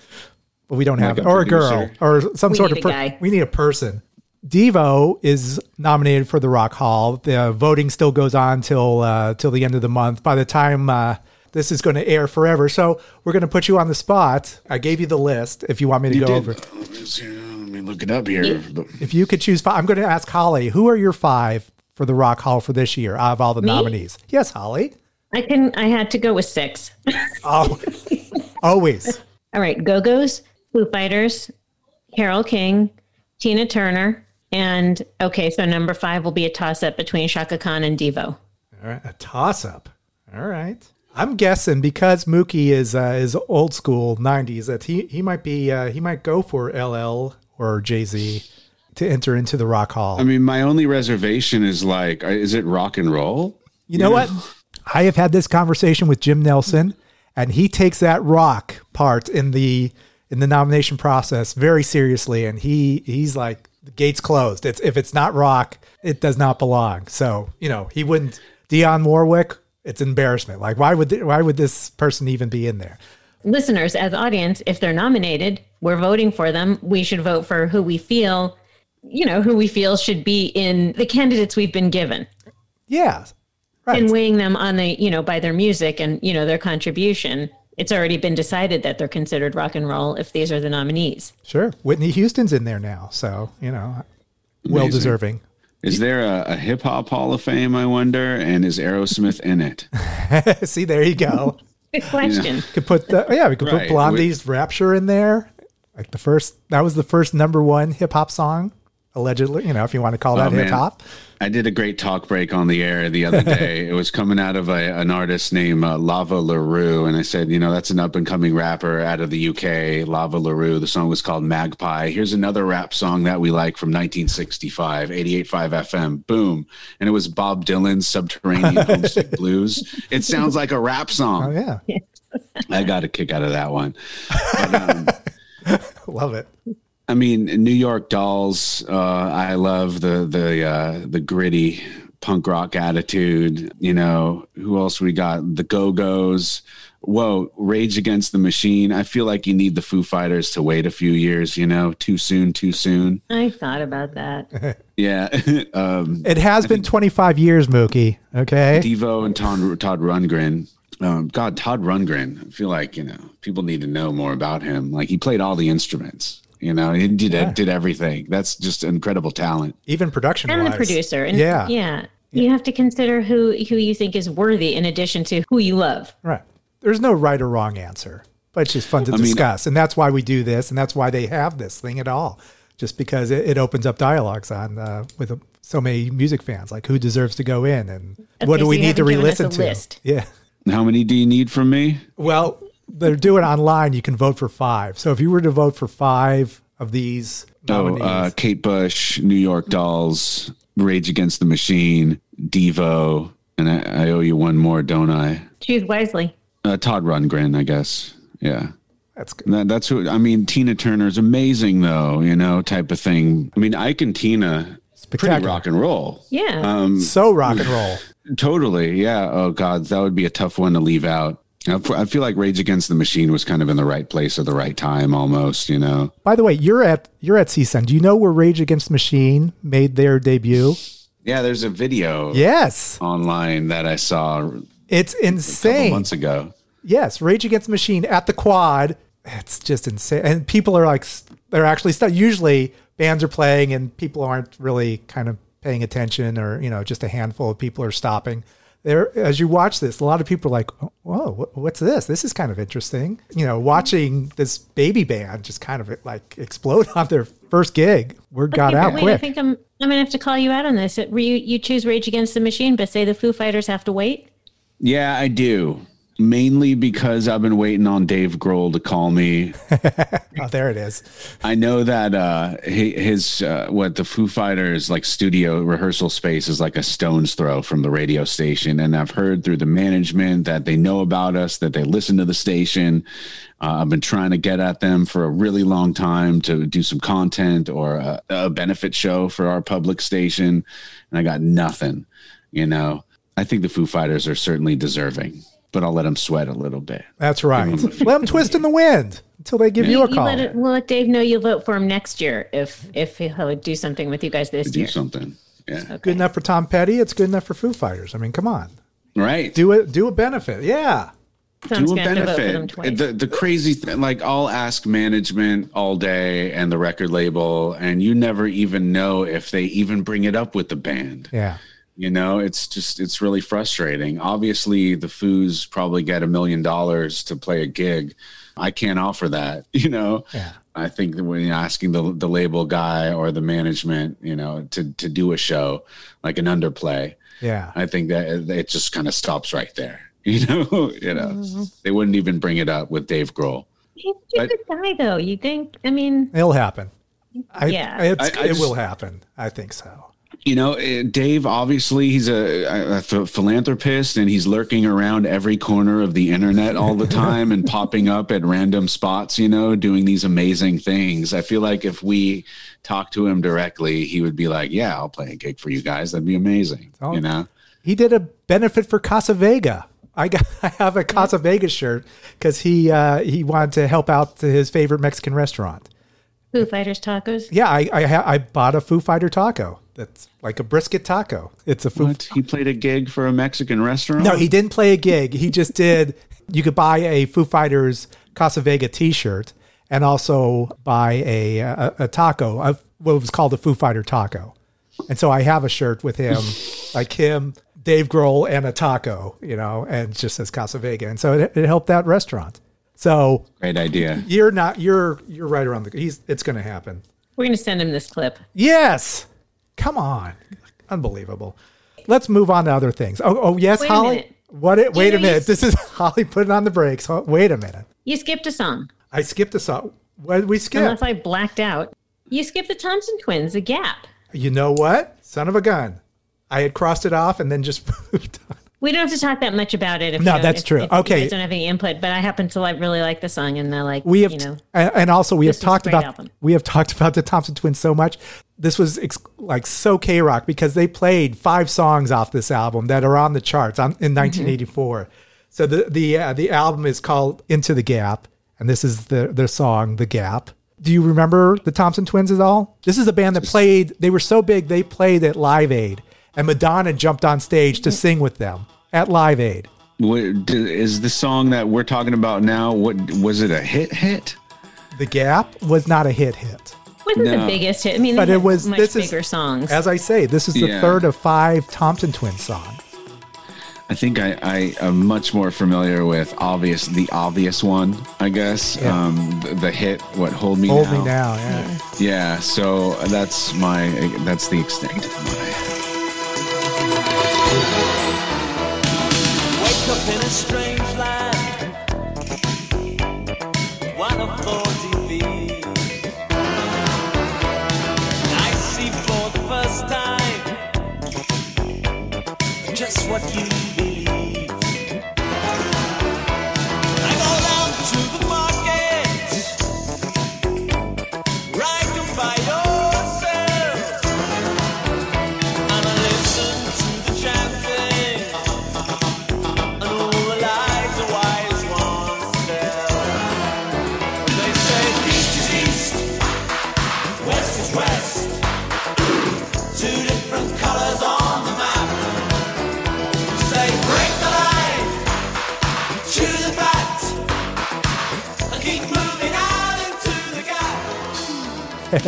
but we don't have Like a Or a girl or some We sort of a guy. We need a person. Devo is nominated for the Rock Hall. The voting still goes on till uh, till the end of the month. By the time uh, this is going to air forever, so we're going to put you on the spot. I gave you the list. If you want me to You go did. over, Let me look it up here. if you could choose five, I'm going to ask Holly. Who are your five for the Rock Hall for this year out of all the nominees? Yes, Holly. I can. I had to go with six. Oh, *laughs* always. All right, Go Go's, Foo Fighters, Carole King, Tina Turner, and okay, so number five will be a toss up between Chaka Khan and Devo. All right, a toss up. All right. I'm guessing because Mookie is uh, is old school '90s that he he might be uh, he might go for LL or Jay Z to enter into the Rock Hall. I mean, my only reservation is like, uh, is it rock and roll? you know what? I have had this conversation with Jim Nelson, and he takes that rock part in the in the nomination process very seriously, and he he's like the gates closed. It's if it's not rock, it does not belong. So you know he wouldn't. Dionne Warwick, it's embarrassment. Like why would th- why would this person even be in there? Listeners, as audience, if they're nominated, we're voting for them. We should vote for who we feel, you know, who we feel should be in the candidates we've been given. Yeah, right. and weighing them on the you know by their music and you know their contribution it's already been decided that they're considered rock and roll if these are the nominees Sure. Whitney Houston's in there now. So, you know, well Amazing. deserving. Is there a, a hip hop Hall of Fame? I wonder. And is Aerosmith in it? *laughs* See, there you go. good question could put the, yeah, we could put Right. Blondie's Rapture in there. Like the first, that was the first number one hip hop song, allegedly, you know, if you want to call that Oh, hip hop. I did a great talk break on the air the other *laughs* day. it was coming out of a, an artist named uh, Lava LaRue. And I said, you know, that's an up and coming rapper out of the UK, Lava LaRue. The song was called Magpie. Here's another rap song that we like from 1965, 88.5 FM. Boom. And it was Bob Dylan's Subterranean *laughs* Homesick Blues. It sounds like a rap song. Oh, song. yeah. I got a kick out of that one. But, um, *laughs* Love it. I mean, New York Dolls. Uh, I love the the uh, the gritty punk rock attitude. You know, who else we got? The Go Go's. Whoa, Rage Against the Machine. I feel like you need the Foo Fighters to wait a few years. You know, too soon, too soon. i thought about that *laughs* Yeah. *laughs* um, It has been 25 years, Mookie. Okay. Devo and Todd, Todd Rundgren. Um, God, Todd Rundgren. I feel like you know people need to know more about him. Like he played all the instruments. You know, he did did everything. That's just incredible talent. Even production and the producer and Yeah. yeah you have to consider who who you think is worthy in addition to who you love Right. There's no right or wrong answer, but it's just fun to I mean- discuss. and that's why we do this. And that's why they have this thing at all, just because it, it opens up dialogues on uh, with uh, so many music fans, like who deserves to go in and what do so we need to haven't given us re-listen to? list. Yeah. How many do you need from me? Well, they're doing online. You can vote for five. So if you were to vote for five of these Oh, uh, Kate Bush, New York Dolls, Rage Against the Machine, Devo, and I, I owe you one more, don't I? choose wisely Uh, Todd Rundgren, I guess. Yeah. that's good. That, that's who I mean. Tina Turner's amazing, though, you know, type of thing. I mean, Ike and Tina, pretty rock and roll. yeah Um, so rock and roll. *laughs* Totally. Yeah. Oh, God. That would be a tough one to leave out. I feel like Rage Against the Machine was kind of in the right place at the right time almost, you know? By the way, you're at you're at CSUN. Do you know where Rage Against the Machine made their debut? Yeah. There's a video Yes, online that I saw a it's couple insane. months ago. Yes, Rage Against the Machine at the Quad. It's just insane, and people are like, they're actually stuck. Usually, bands are playing, and people aren't really kind of paying attention, or you know, just a handful of people are stopping. There, as you watch this, a lot of people are like, "Whoa, what's this? This is kind of interesting." You know, watching this baby band just kind of like explode *laughs* on their first gig. Word got Okay, but out wait, I think I'm I'm gonna have to call you out on this. You you choose Rage Against the Machine, but say the Foo Fighters have to wait. Yeah, I do. Mainly because I've been waiting on Dave Grohl to call me. *laughs* Oh, there it is. I know that uh, his uh, what the Foo Fighters like studio rehearsal space is like a stone's throw from the radio station, and I've heard through the management that they know about us, that they listen to the station. Uh, I've been trying to get at them for a really long time to do some content or a, a benefit show for our public station, and I got nothing. You know, I think the Foo Fighters are certainly deserving, but I'll let them sweat a little bit. That's right. Let them twist in the wind until they give you a You call. let, it, we'll let Dave know you'll vote for him next year if if he'll do something with you guys this Do year. something, yeah, Good enough for Tom Petty. It's good enough for Foo Fighters. I mean, come on, right. do it. Do a benefit. Yeah. Sounds do a good. I'm gonna vote for them benefit. The the crazy thing, like I'll ask management all day and the record label, and you never even know if they even bring it up with the band. Yeah. You know, it's just it's really frustrating. Obviously, the Foos probably get a million dollars to play a gig. I can't offer that. *laughs* You know. Yeah. I think that when you're asking the the label guy or the management, you know, to to do a show like an underplay, Yeah. I think that it just kind of stops right there. *laughs* You know, you know, Mm-hmm. they wouldn't even bring it up with Dave Grohl. He's a good guy, though. You think? I mean, It'll happen. I, Yeah. It's, I- I it just- will happen. I think so. You know, eh, Dave obviously he's a, a, a philanthropist and he's lurking around every corner of the internet all the *laughs* time and popping up at random spots, you know, doing these amazing things. I feel like if we talk to him directly, he would be like, "Yeah, I'll play a gig for you guys. That'd be amazing." Oh. You know. He did a benefit for Casa Vega. I got *laughs* I have a Casa Vega shirt because he uh, he wanted to help out to his favorite Mexican restaurant. Foo Fighters tacos. Yeah, I I, ha- I bought a Foo Fighter taco. That's like a brisket taco. It's a Foo. What? He played a gig for a Mexican restaurant? No, he didn't play a gig. He just did. *laughs* You could buy a Foo Fighters Casa Vega T-shirt and also buy a a, a taco, a, what was called a Foo Fighter taco. And so I have a shirt with him, *laughs* like him, Dave Grohl, and a taco, you know, and it just says Casa Vega, and so it, it helped that restaurant. So Great idea. you're not you're you're right around the. He's it's going to happen. We're gonna send him this clip. Yes, come on, unbelievable. Let's move on to other things. Oh, oh yes, Wait Holly. What? It, wait a minute. This is *laughs* Holly putting on the brakes. Wait a minute. You skipped a song, I skipped a song. What did we skip? unless I blacked out. You skipped the Thompson Twins, The Gap. you know what? Son of a gun. I had crossed it off and then just *laughs* moved on. We don't have to talk that much about it. If No, that's if- true. if Okay. guys don't have any input, but I happen to like really like the song, and they're like, We have, you know, and and also we have this was a talked about album. we have talked about the Thompson Twins so much. This was ex- like so KROQ because they played five songs off this album that are on the charts on, in 1984. So the the uh, the album is called Into the Gap, and this is the their song The Gap. Do you remember the Thompson Twins at all? This is a band that played. They were so big they played at Live Aid, and Madonna jumped on stage to sing with them at Live Aid. What, d- is the song that we're talking about now? What was it? A hit? Hit? The Gap was not a hit hit. Wasn't the biggest hit. I mean, but it was much this is bigger songs. As I say, this is the Yeah. third of five Thompson Twins songs. I think I, I am much more familiar with obvious the obvious one, I guess. Yeah. Um, the, the hit, what hold me Hold now. me now, yeah. Yeah, so that's my that's the extent of my just what you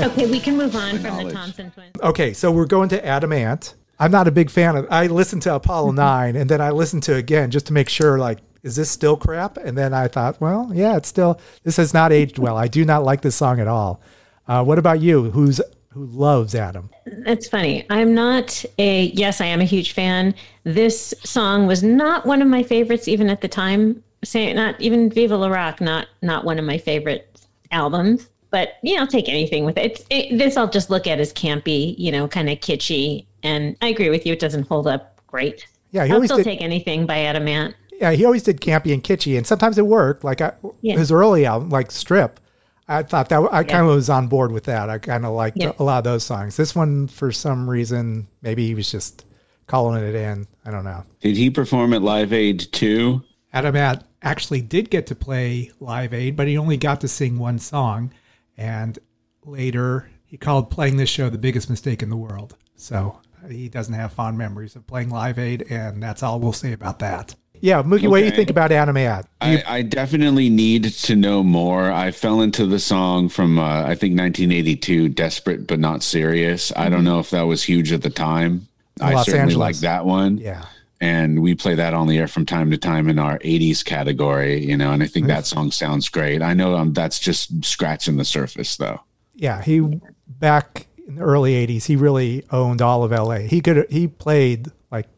okay, we can move on from the. Thompson Twins. Okay, so we're going to Adam Ant. I'm not a big fan of I listened to Apollo *laughs* 9 and then I listened to again just to make sure like is this still crap? And then I thought, well, yeah, it's still this has not aged well. I do not like this song at all. Uh, what about you? Who's who loves Adam. That's funny. I'm not a yes, I am a huge fan. This song was not one of my favorites even at the time. Say not even Viva La Rock, not not one of my favorite albums. But yeah, I'll take anything with it. It's, it this I'll just look at as campy, you know, kind of kitschy. And I agree with you, it doesn't hold up great. Yeah, he I'll always still did. take anything by Adam Ant. Yeah, he always did campy and kitschy, and sometimes it worked. Like I, Yeah. his early album, like Strip, I thought that I kind of was on board with that. I kind of liked Yeah. a lot of those songs. This one, for some reason, maybe he was just calling it in. I don't know. Did he perform at Live Aid too? Adam Ant actually did get to play Live Aid, but he only got to sing one song. And later, he called playing this show the biggest mistake in the world. So uh, he doesn't have fond memories of playing Live Aid, and that's all we'll say about that. Yeah, Mookie, what do you think about Adam Ant? I, I definitely need to know more. I fell into the song from uh, I think 1982, "Desperate but Not Serious." I don't know if that was huge at the time. I Los certainly Angeles. like that one. Yeah. And we play that on the air from time to time in our 80s category you know and i think that song sounds great i know um, that's just scratching the surface though yeah, he back in the early '80s, he really owned all of LA. He could he played like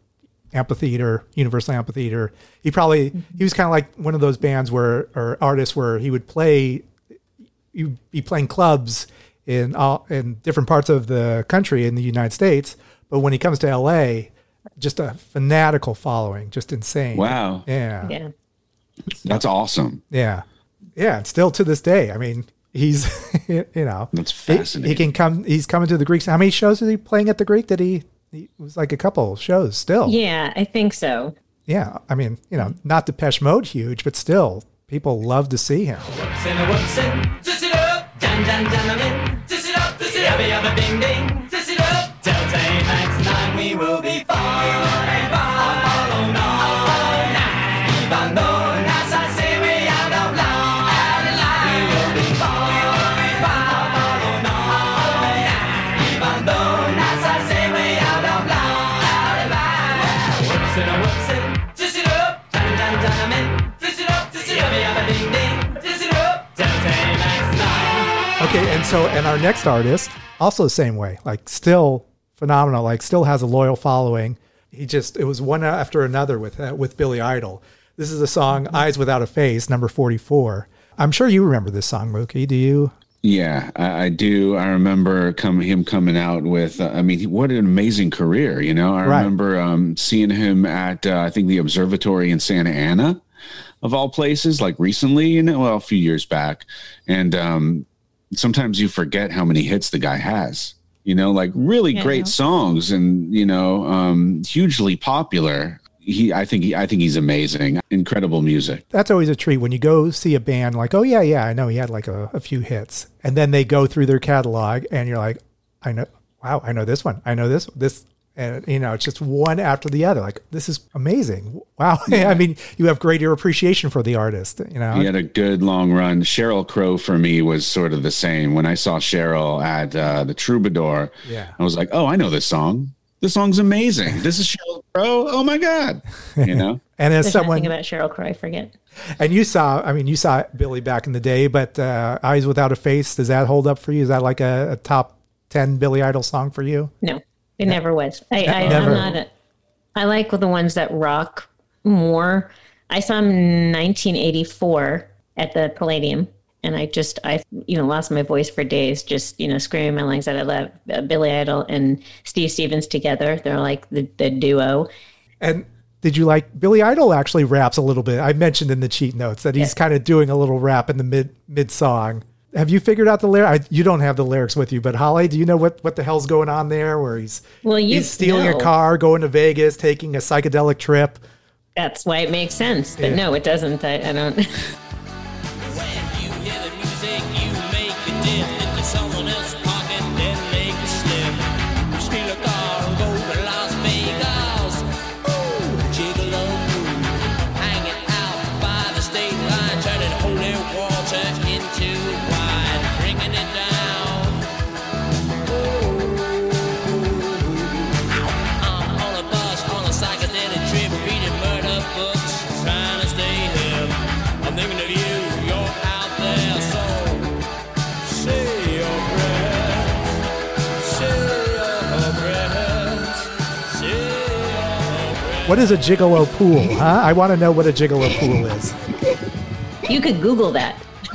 amphitheater, Universal Amphitheater. He probably he was kind of like one of those bands where or artists where he would play. You'd be playing clubs in all in different parts of the country in the United States, but when he comes to LA, just a fanatical following, just insane. wow Yeah. Yeah. that's awesome Yeah. Yeah. And still to this day, I mean, he's, *laughs* you know, That's he- He, can come, he's coming to the Greeks. How many shows is he playing at the Greek? Did he, he it was like a couple shows still. Yeah, I think so. Yeah. I mean, you know, not Depeche Mode huge, but still people love to see him. Whoopsin' a whoopsin', twist it up, dun dun dun I'm in. So, and our next artist, also the same way, like still phenomenal, like still has a loyal following. He just, it was one after another with, uh, with Billy Idol. This is a song, Eyes Without a Face, number 44. I'm sure you remember this song, Mookie. Do you? yeah i, I do i remember come, him coming out with uh, i mean what an amazing career you know i Right. remember um, seeing him at uh, i think the observatory in santa ana of all places like recently you know well a few years back and um, sometimes you forget how many hits the guy has you know like really Yeah. great songs and you know um, hugely popular. He i think he, i think he's amazing. Incredible music. That's always a treat when you go see a band like oh yeah yeah i know he had like a, a few hits. And then they go through their catalog and you're like i know wow i know this one i know this this and you know it's just one after the other like this is amazing wow *laughs* i mean you have greater appreciation for the artist you know He had a good long run. Sheryl Crow for me was sort of the same. When I saw Sheryl at uh, the Troubadour, Yeah. I was like, "Oh, I know this song. This song's amazing. *laughs* This is Sheryl Crow. Oh my god!" You know, *laughs* and as There's someone nothing about Sheryl Crow I forget. and you saw i mean you saw billy back in the day but uh, eyes without a face does that hold up for you is that like a, a top 10 billy idol song for you No, it never was. I, I, Never. I'm not a, I like the ones that rock more. I saw him in 1984 at the Palladium, and I just, I, you know, lost my voice for days, just, you know, screaming my lungs out. I love uh, Billy Idol and Steve Stevens together. They're like the, the duo. And did you like Billy Idol actually raps a little bit? I mentioned in the cheat notes that he's kind of doing a little rap in the mid mid song. Have you figured out the lyric? You don't have the lyrics with you, but Holly, do you know what, what the hell's going on there? Where he's Well, you he's stealing know. a car, going to Vegas, taking a psychedelic trip. That's why it makes sense. But Yeah. no, it doesn't. I, I don't. *laughs* What is a gigolo pool, huh? I want to know what a gigolo pool is. You could Google that. *laughs*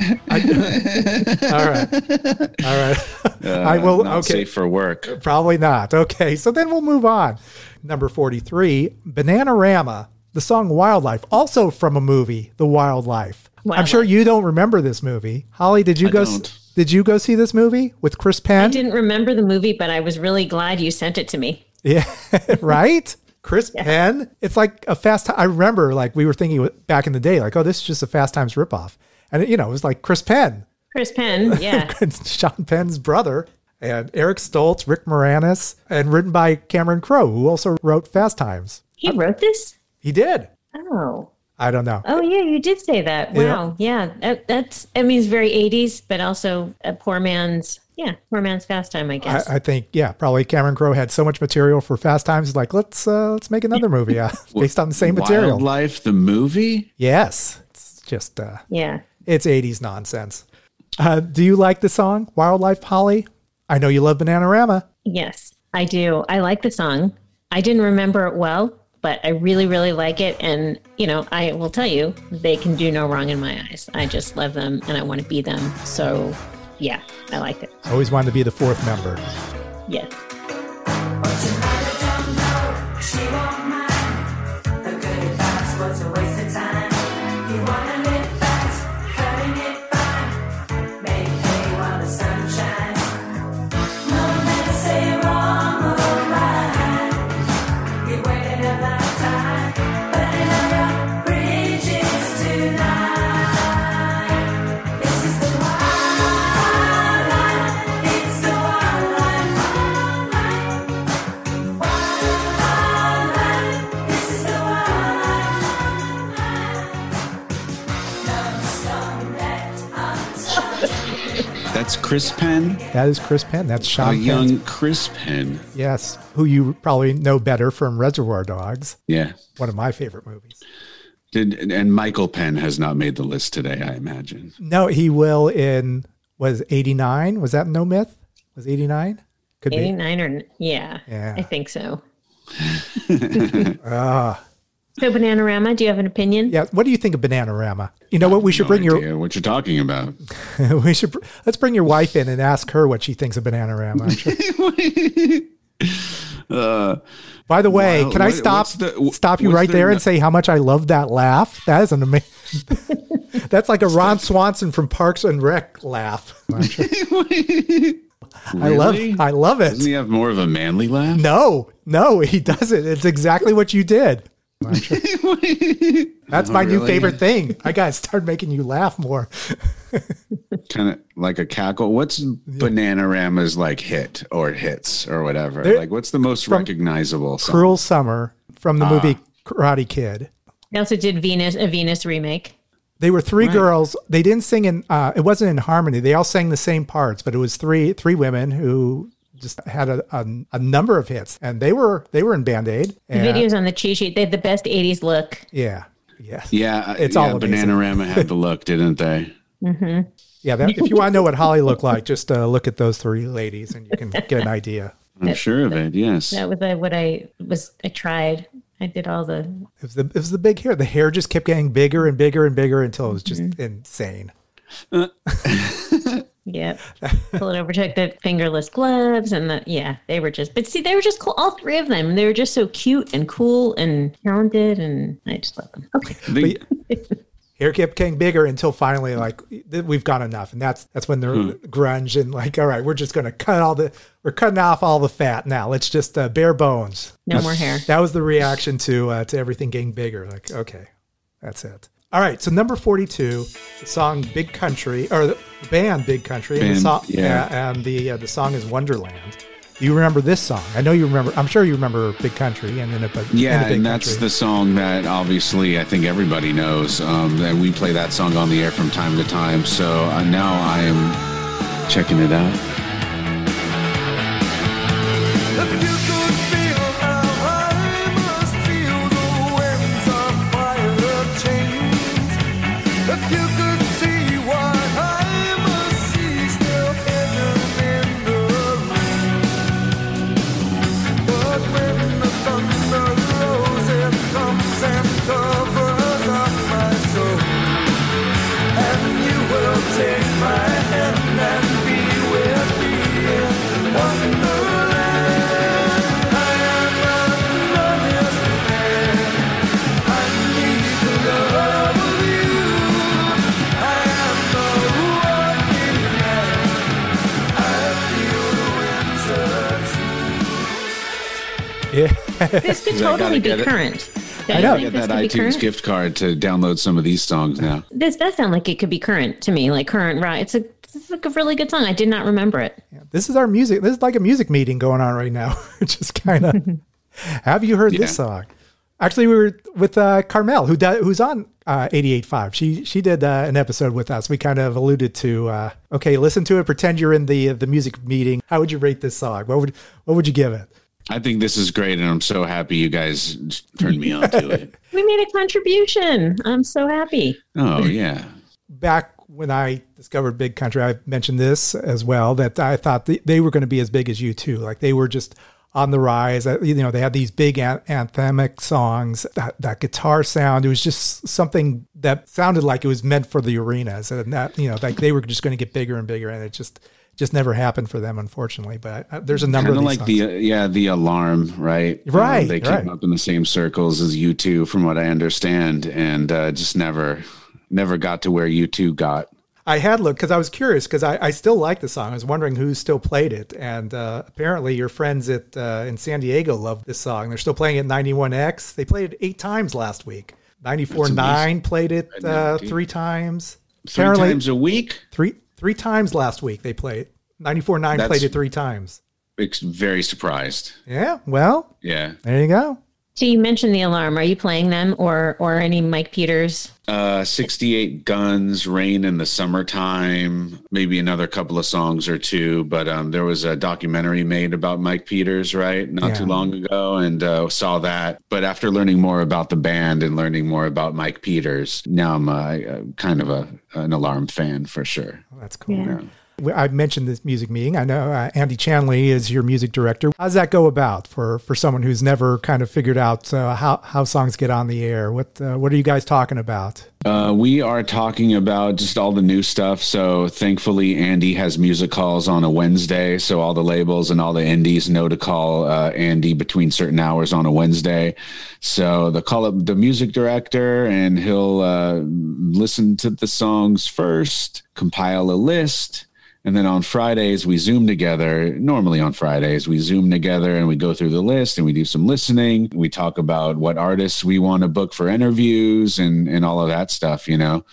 All right. All right. I will. Uh, Not okay. safe for work. Probably not. Okay, so then we'll move on. Number 43, Bananarama, the song Wildlife, also from a movie, The Wildlife. I'm sure you don't remember this movie. Holly, did you I go don't. Did you go see this movie with Chris Penn? I didn't remember the movie, but I was really glad you sent it to me. Yeah, *laughs* right? Chris Penn. It's like a Fast I remember like we were thinking back in the day like, "Oh, this is just a Fast Times ripoff." And you know, it was like Chris Penn, Chris Penn, *laughs* yeah. Sean Penn's brother, and Eric Stoltz, Rick Moranis, and written by Cameron Crowe, who also wrote Fast Times. He wrote this? He did. Oh. I don't know. Oh yeah, you did say that. Yeah. Wow. Yeah. That, that's I mean it's very 80s, but also a poor man's yeah, poor man's fast time, I guess. I, I think, yeah, probably Cameron Crowe had so much material for Fast Times. he's Like, let's uh, let's make another movie uh, *laughs* based on the same material. Wildlife, the movie. Yes, it's just uh, yeah. it's '80s nonsense. Uh, do you like the song Wildlife, Holly? I know you love Bananarama. Yes, I do. I like the song. I didn't remember it well, but I really, really like it. And, you know, I will tell you, they can do no wrong in my eyes. I just love them and I want to be them. So, yeah, I like it. Always wanted to be the fourth member. Yes. Chris Penn. That is Chris Penn. That's A Sean young Chris Penn. Yes, who you probably know better from Reservoir Dogs, Yeah. one of my favorite movies. Did and Michael Penn has not made the list today, I imagine. No, he will in was '89. Was that No Myth? Was '89? Could be. 89 or, yeah, Yeah. I think so. *laughs* Ah, So, Bananarama, do you have an opinion? yeah. What do you think of Bananarama? You know what? We should No bring your what you're talking about. *laughs* we should let's bring your wife in and ask her what she thinks of Bananarama. Sure- *laughs* *laughs* Uh, By the way, Wow, can I stop the- stop you right the there and say how much I love that laugh? That is an amazing. That's like a Ron Swanson from Parks and Rec laugh. I'm I love I love it. Doesn't he have more of a manly laugh? No, no, he doesn't. It's exactly what you did. I'm sure- That's my new favorite thing. I got to start making you laugh more. kind of like a cackle. What's Bananarama's like hit or hits or whatever? There- like what's the most recognizable song? Cruel Summer from Ah. the movie Karate Kid. They also did Venus, a Venus remake. They were three girls. They didn't sing in. Uh, it wasn't in harmony. They all sang the same parts, but it was three three women who just had a, a, a number of hits, and they were they were in Band Aid. The videos on the cheat sheet, they had the best 80s look. Yeah, yeah, Yeah, It's yeah, all amazing. Bananarama had the look, didn't they? *laughs* yeah. That, if you want to know what Holly looked like, just uh, look at those three ladies, and you can *laughs* get an idea. I'm sure of it. Yes. That was uh, what I was, I tried. I did all the, It was the it was the big hair. The hair just kept getting bigger and bigger and bigger until it was just insane. yeah, *laughs* pull it over, took the fingerless gloves and the, yeah, they were just, but see, they were just cool. All three of them. They were just so cute and cool and talented and I just love them. Okay. The- *laughs* Hair kept getting bigger until finally, like we've got enough, and that's that's when the grunge and like, all right, we're just gonna cut all the we're cutting off all the fat now. Let's just uh, bare bones. No more hair. That was the reaction to uh, to everything getting bigger. Like, okay, that's it. All right, so number forty-two, the song "Big Country" or the band "Big Country," and the Band, song, yeah. and the uh, the song is "Wonderland." Do you remember this song? I know you remember. I'm sure you remember "Big Country" and then but yeah, Big and that's Country. the song that obviously I think everybody knows. Um, and we play that song on the air from time to time. So uh, now I am checking it out. Totally be get it. current. Don't I know. Get that iTunes current? gift card to download some of these songs now. This does sound like it could be current to me, like current right. It's a, it's like a really good song. I did not remember it. This is our music. This is like a music meeting going on right now. *laughs* Just kind of. *laughs* have you heard this song? Actually, we were with uh, Carmel, who does, who's on uh, 88.5. She she did uh, an episode with us. We kind of alluded to, uh, okay, listen to it. Pretend you're in the the music meeting. How would you rate this song? What would what would you give it? I think this is great, and I'm so happy you guys turned me on to it. *laughs* We made a contribution. I'm so happy. Oh yeah, back when I discovered Big Country, I mentioned this as well that I thought th- they were going to be as big as U2. Like they were just on the rise. Uh, You know, they had these big an- anthemic songs. That that guitar sound, it was just something that sounded like it was meant for the arenas, and that you know, like they were just going to get bigger and bigger, and it just just never happened for them, unfortunately. But uh, there's a number kind of like songs. the uh, yeah the alarm, right? Um, Right, they right. came up in the same circles as U2, from what I understand, and uh, just never never got to where U2 got. I had looked because I was curious because I, I still like the song. I was wondering who still played it, and uh, apparently your friends at uh, in San Diego love this song. They're still playing it 91X. They played it eight times last week. 94.9 played it uh, three times. Three Apparently times a week. three three times last week they played. 94 9 played it three times. Very surprised. Yeah, well, Yeah. there you go. So you mentioned the alarm. Are you playing them or or any Mike Peters? Uh, 68 Guns, Rain in the Summertime, maybe another couple of songs or two. But um, there was a documentary made about Mike Peters, right? Not Yeah. too long ago, and uh, saw that. But after learning more about the band and learning more about Mike Peters, now I'm uh, uh, kind of a an alarm fan for sure. Well, that's cool. Yeah. We- I mentioned this music meeting. I know uh, Andy Chanley is your music director. How does that go about for, for someone who's never kind of figured out uh, how, how songs get on the air? What uh, what are you guys talking about? Uh, we are talking about just all the new stuff. So thankfully, Andy has music calls on a Wednesday. So all the labels and all the indies know to call uh, Andy between certain hours on a Wednesday. So they'll call up the music director and he'll uh, listen to the songs first, compile a list. And then on Fridays, we Zoom together. Normally on Fridays, we Zoom together and we go through the list and we do some listening. We talk about what artists we want to book for interviews and, and all of that stuff, you know.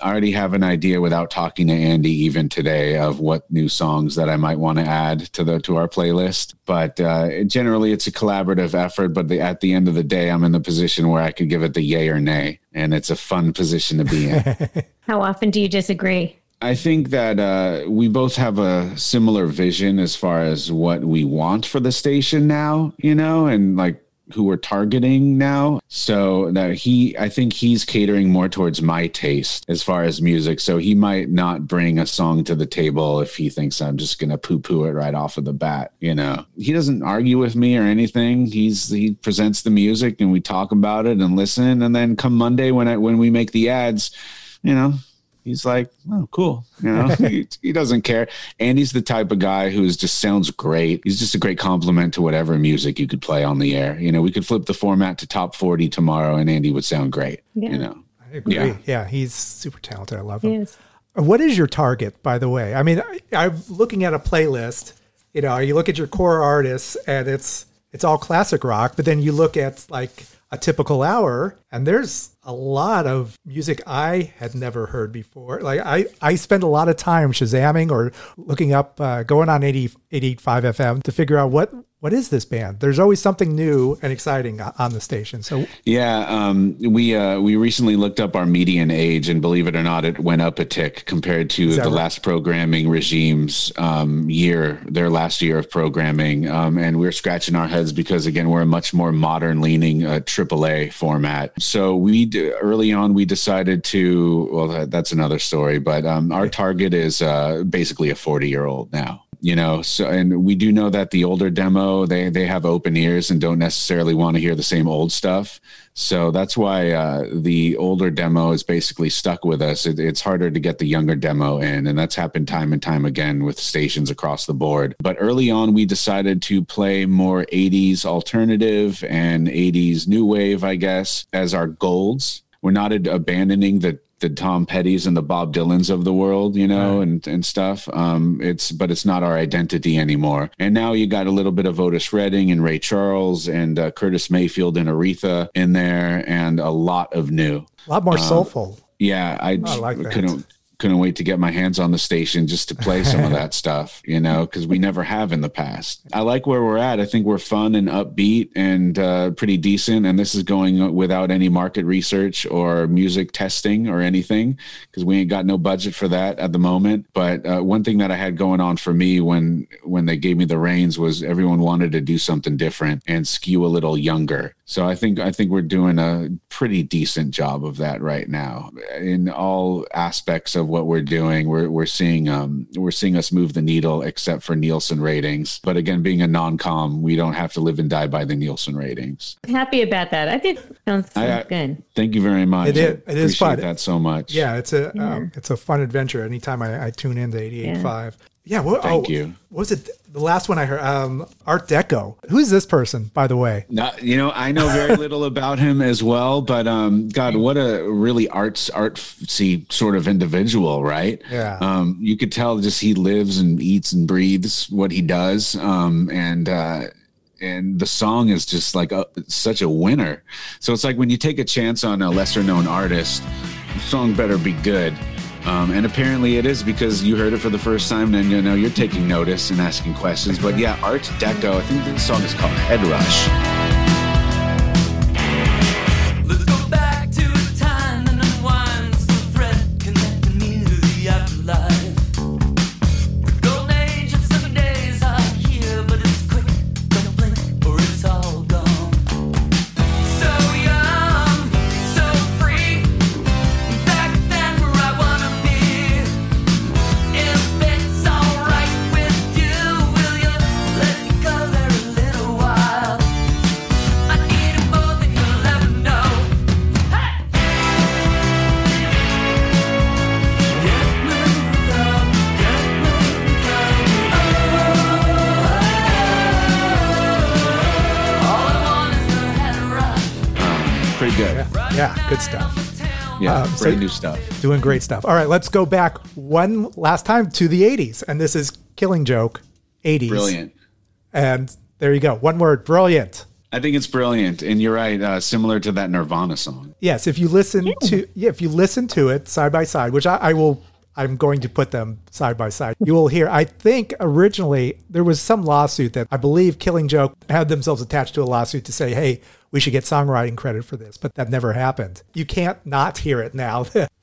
I already have an idea without talking to Andy even today of what new songs that I might want to add to the to our playlist. But uh, generally, it's a collaborative effort. But the, at the end of the day, I'm in the position where I could give it the yay or nay, and it's a fun position to be in. *laughs* How often do you disagree? I think that uh, we both have a similar vision as far as what we want for the station now, you know, and like who we're targeting now. So that he, I think he's catering more towards my taste as far as music. So he might not bring a song to the table if he thinks I'm just going to poo poo it right off of the bat, you know. He doesn't argue with me or anything. He's, he presents the music and we talk about it and listen. And then come Monday when I, when we make the ads, you know, he's like, oh, cool. You know, *laughs* he, he doesn't care. Andy's the type of guy who just sounds great. He's just a great compliment to whatever music you could play on the air. You know, we could flip the format to top 40 tomorrow and Andy would sound great. Yeah. You know, I agree. Yeah. Yeah. he's super talented. I love him. Yes. What is your target, by the way? I mean, I, I'm looking at a playlist. You know, you look at your core artists, and it's it's all classic rock. But then you look at like a typical hour, and there's a lot of music I had never heard before. Like I I spend a lot of time shazamming or looking up, uh, going on 80, 88.5 FM to figure out what what is this band. There's always something new and exciting on the station. So Yeah, um, we uh, we recently looked up our median age, and believe it or not, it went up a tick compared to the right? last programming regime's um, year, their last year of programming. Um, and we're scratching our heads because again, we're a much more modern leaning uh, AAA format. So we d- early on we decided to well, that, that's another story, but um, our target is uh, basically a forty year old now you know so and we do know that the older demo they they have open ears and don't necessarily want to hear the same old stuff. So that's why uh, the older demo is basically stuck with us. It, it's harder to get the younger demo in and that's happened time and time again with stations across the board. But early on we decided to play more 80s alternative and 80s new wave i guess as our golds we're not ad- abandoning the the Tom Petty's and the Bob Dylans of the world, you know, and and stuff. Um, it's but it's not our identity anymore. And now you got a little bit of Otis Redding and Ray Charles and uh, Curtis Mayfield and Aretha in there, and a lot of new. A lot more soulful. Yeah, I, I like that. Couldn't wait to get my hands on the station just to play some of *laughs* that stuff, you know, because we never have in the past. I like where we're at. I think we're fun and upbeat and uh, pretty decent. And this is going without any market research or music testing or anything because we ain't got no budget for that at the moment. But uh, one thing that I had going on for me when when they gave me the reins was everyone wanted to do something different and skew a little younger. So I think I think we're doing a pretty decent job of that right now in all aspects of what we're doing. We're we're seeing um we're seeing us move the needle, except for Nielsen ratings. But again, being a non-com, we don't have to live and die by the Nielsen ratings. Happy about that. I think sounds, I- good. Thank you very much. It is- I it is fun. that so much. Yeah, it's a um, it's a fun adventure. Anytime I, I tune into 88.5. Yeah, what, Thank oh, you. what was it the last one I heard? Um, Art d'Ecco. Who's this person, by the way? No, you know, I know very *laughs* little about him as well, but um, God, what a really arts artsy sort of individual, right? Yeah. Um, you could tell just he lives and eats and breathes what he does, um, and uh, and the song is just like a, such a winner. So it's like when you take a chance on a lesser known artist, the song better be good. Um, and apparently it is because you heard it for the first time and you know you're taking notice and asking questions. But yeah, Art d'Ecco, I think the song is called Head Rush. Pretty good. Yeah, good stuff. Yeah, Um, so- new stuff. Doing great stuff. All right, let's go back one last time to the 80s. And this is Killing Joke 80s. Brilliant. And there you go. One word brilliant. I think it's brilliant, and you're right. Uh, similar to that Nirvana song. Yes, if you listen to yeah, if you listen to it side by side, which I, I will I'm going to put them side by side. You will hear I think originally there was some lawsuit that I believe Killing Joke had themselves attached to a lawsuit to say, hey, we should get songwriting credit for this, but that never happened. You can't not hear it now. *laughs*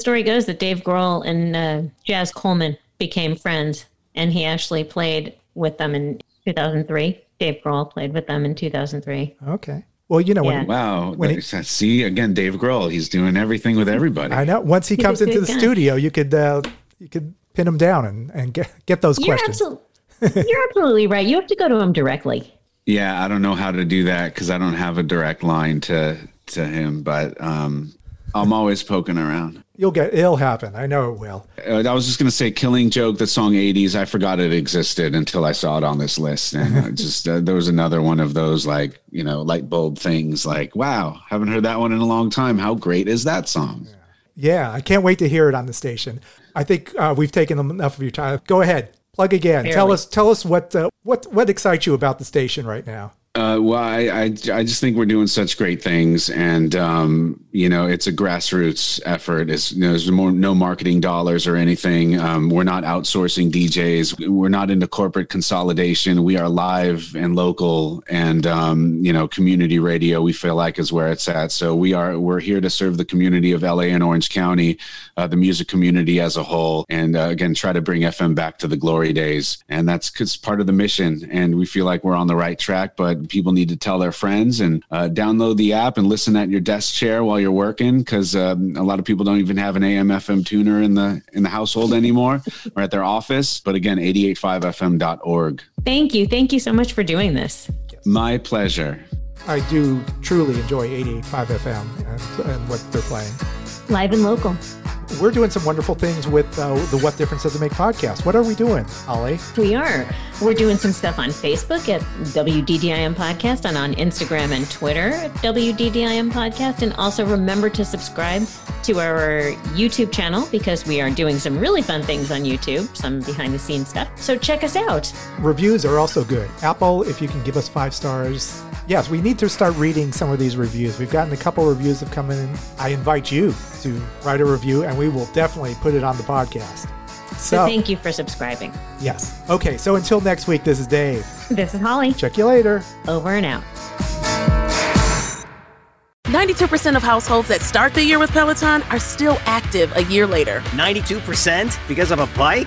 story goes that Dave Grohl and uh, Jaz Coleman became friends, and he actually played with them in 2003. Dave Grohl played with them in 2003. okay. Well, you know Yeah. when Wow. When he- See again, Dave Grohl. He's doing everything with everybody. I know once he He's comes into the guy. studio, you could uh, you could pin him down and, and get get those You're, questions. absolutely, *laughs* you're absolutely right. You have to go to him directly. Yeah, I don't know how to do that because I don't have a direct line to to him, but um, I'm always poking around. You'll get it'll happen. I know it will. Uh, I was just gonna say, "Killing Joke," the song '80s. I forgot it existed until I saw it on this list, and *laughs* just uh, there was another one of those like you know light bulb things. Like, wow, haven't heard that one in a long time. How great is that song? Yeah, I can't wait to hear it on the station. I think uh, we've taken enough of your time. Go ahead, plug again. Tell us tell us what uh, what what excites you about the station right now. Uh, well, I, I I just think we're doing such great things, and um, you know, it's a grassroots effort. It's you know, there's more no marketing dollars or anything. Um, we're not outsourcing DJs. We're not into corporate consolidation. We are live and local, and um, you know, community radio. We feel like is where it's at. So we are we're here to serve the community of LA and Orange County, uh, the music community as a whole, and uh, again, try to bring FM back to the glory days. And that's cause part of the mission. And we feel like we're on the right track, but people need to tell their friends and uh, download the app and listen at your desk chair while you're working because um, a lot of people don't even have an AM FM tuner in the in the household anymore *laughs* or at their office. But again, 885fm.org. Thank you. Thank you so much for doing this. My pleasure. I do truly enjoy 88.5 FM and, and what they're playing. Live and local. We're doing some wonderful things with uh, the What Difference Does It Make podcast. What are we doing, Holly? We are. We're doing some stuff on Facebook at WDDIM Podcast and on Instagram and Twitter at WDDIM Podcast. And also remember to subscribe to our YouTube channel because we are doing some really fun things on YouTube, some behind the scenes stuff. So check us out. Reviews are also good. Apple, if you can give us five stars. Yes, we need to start reading some of these reviews. We've gotten a couple reviews have come in. I invite you to write a review and we will definitely put it on the podcast. So So, thank you for subscribing. yes. Okay, so until next week, this is Dave. This is Holly. Check you later. Over and out. 92% of households that start the year with Peloton are still active a year later. 92% because of a bike?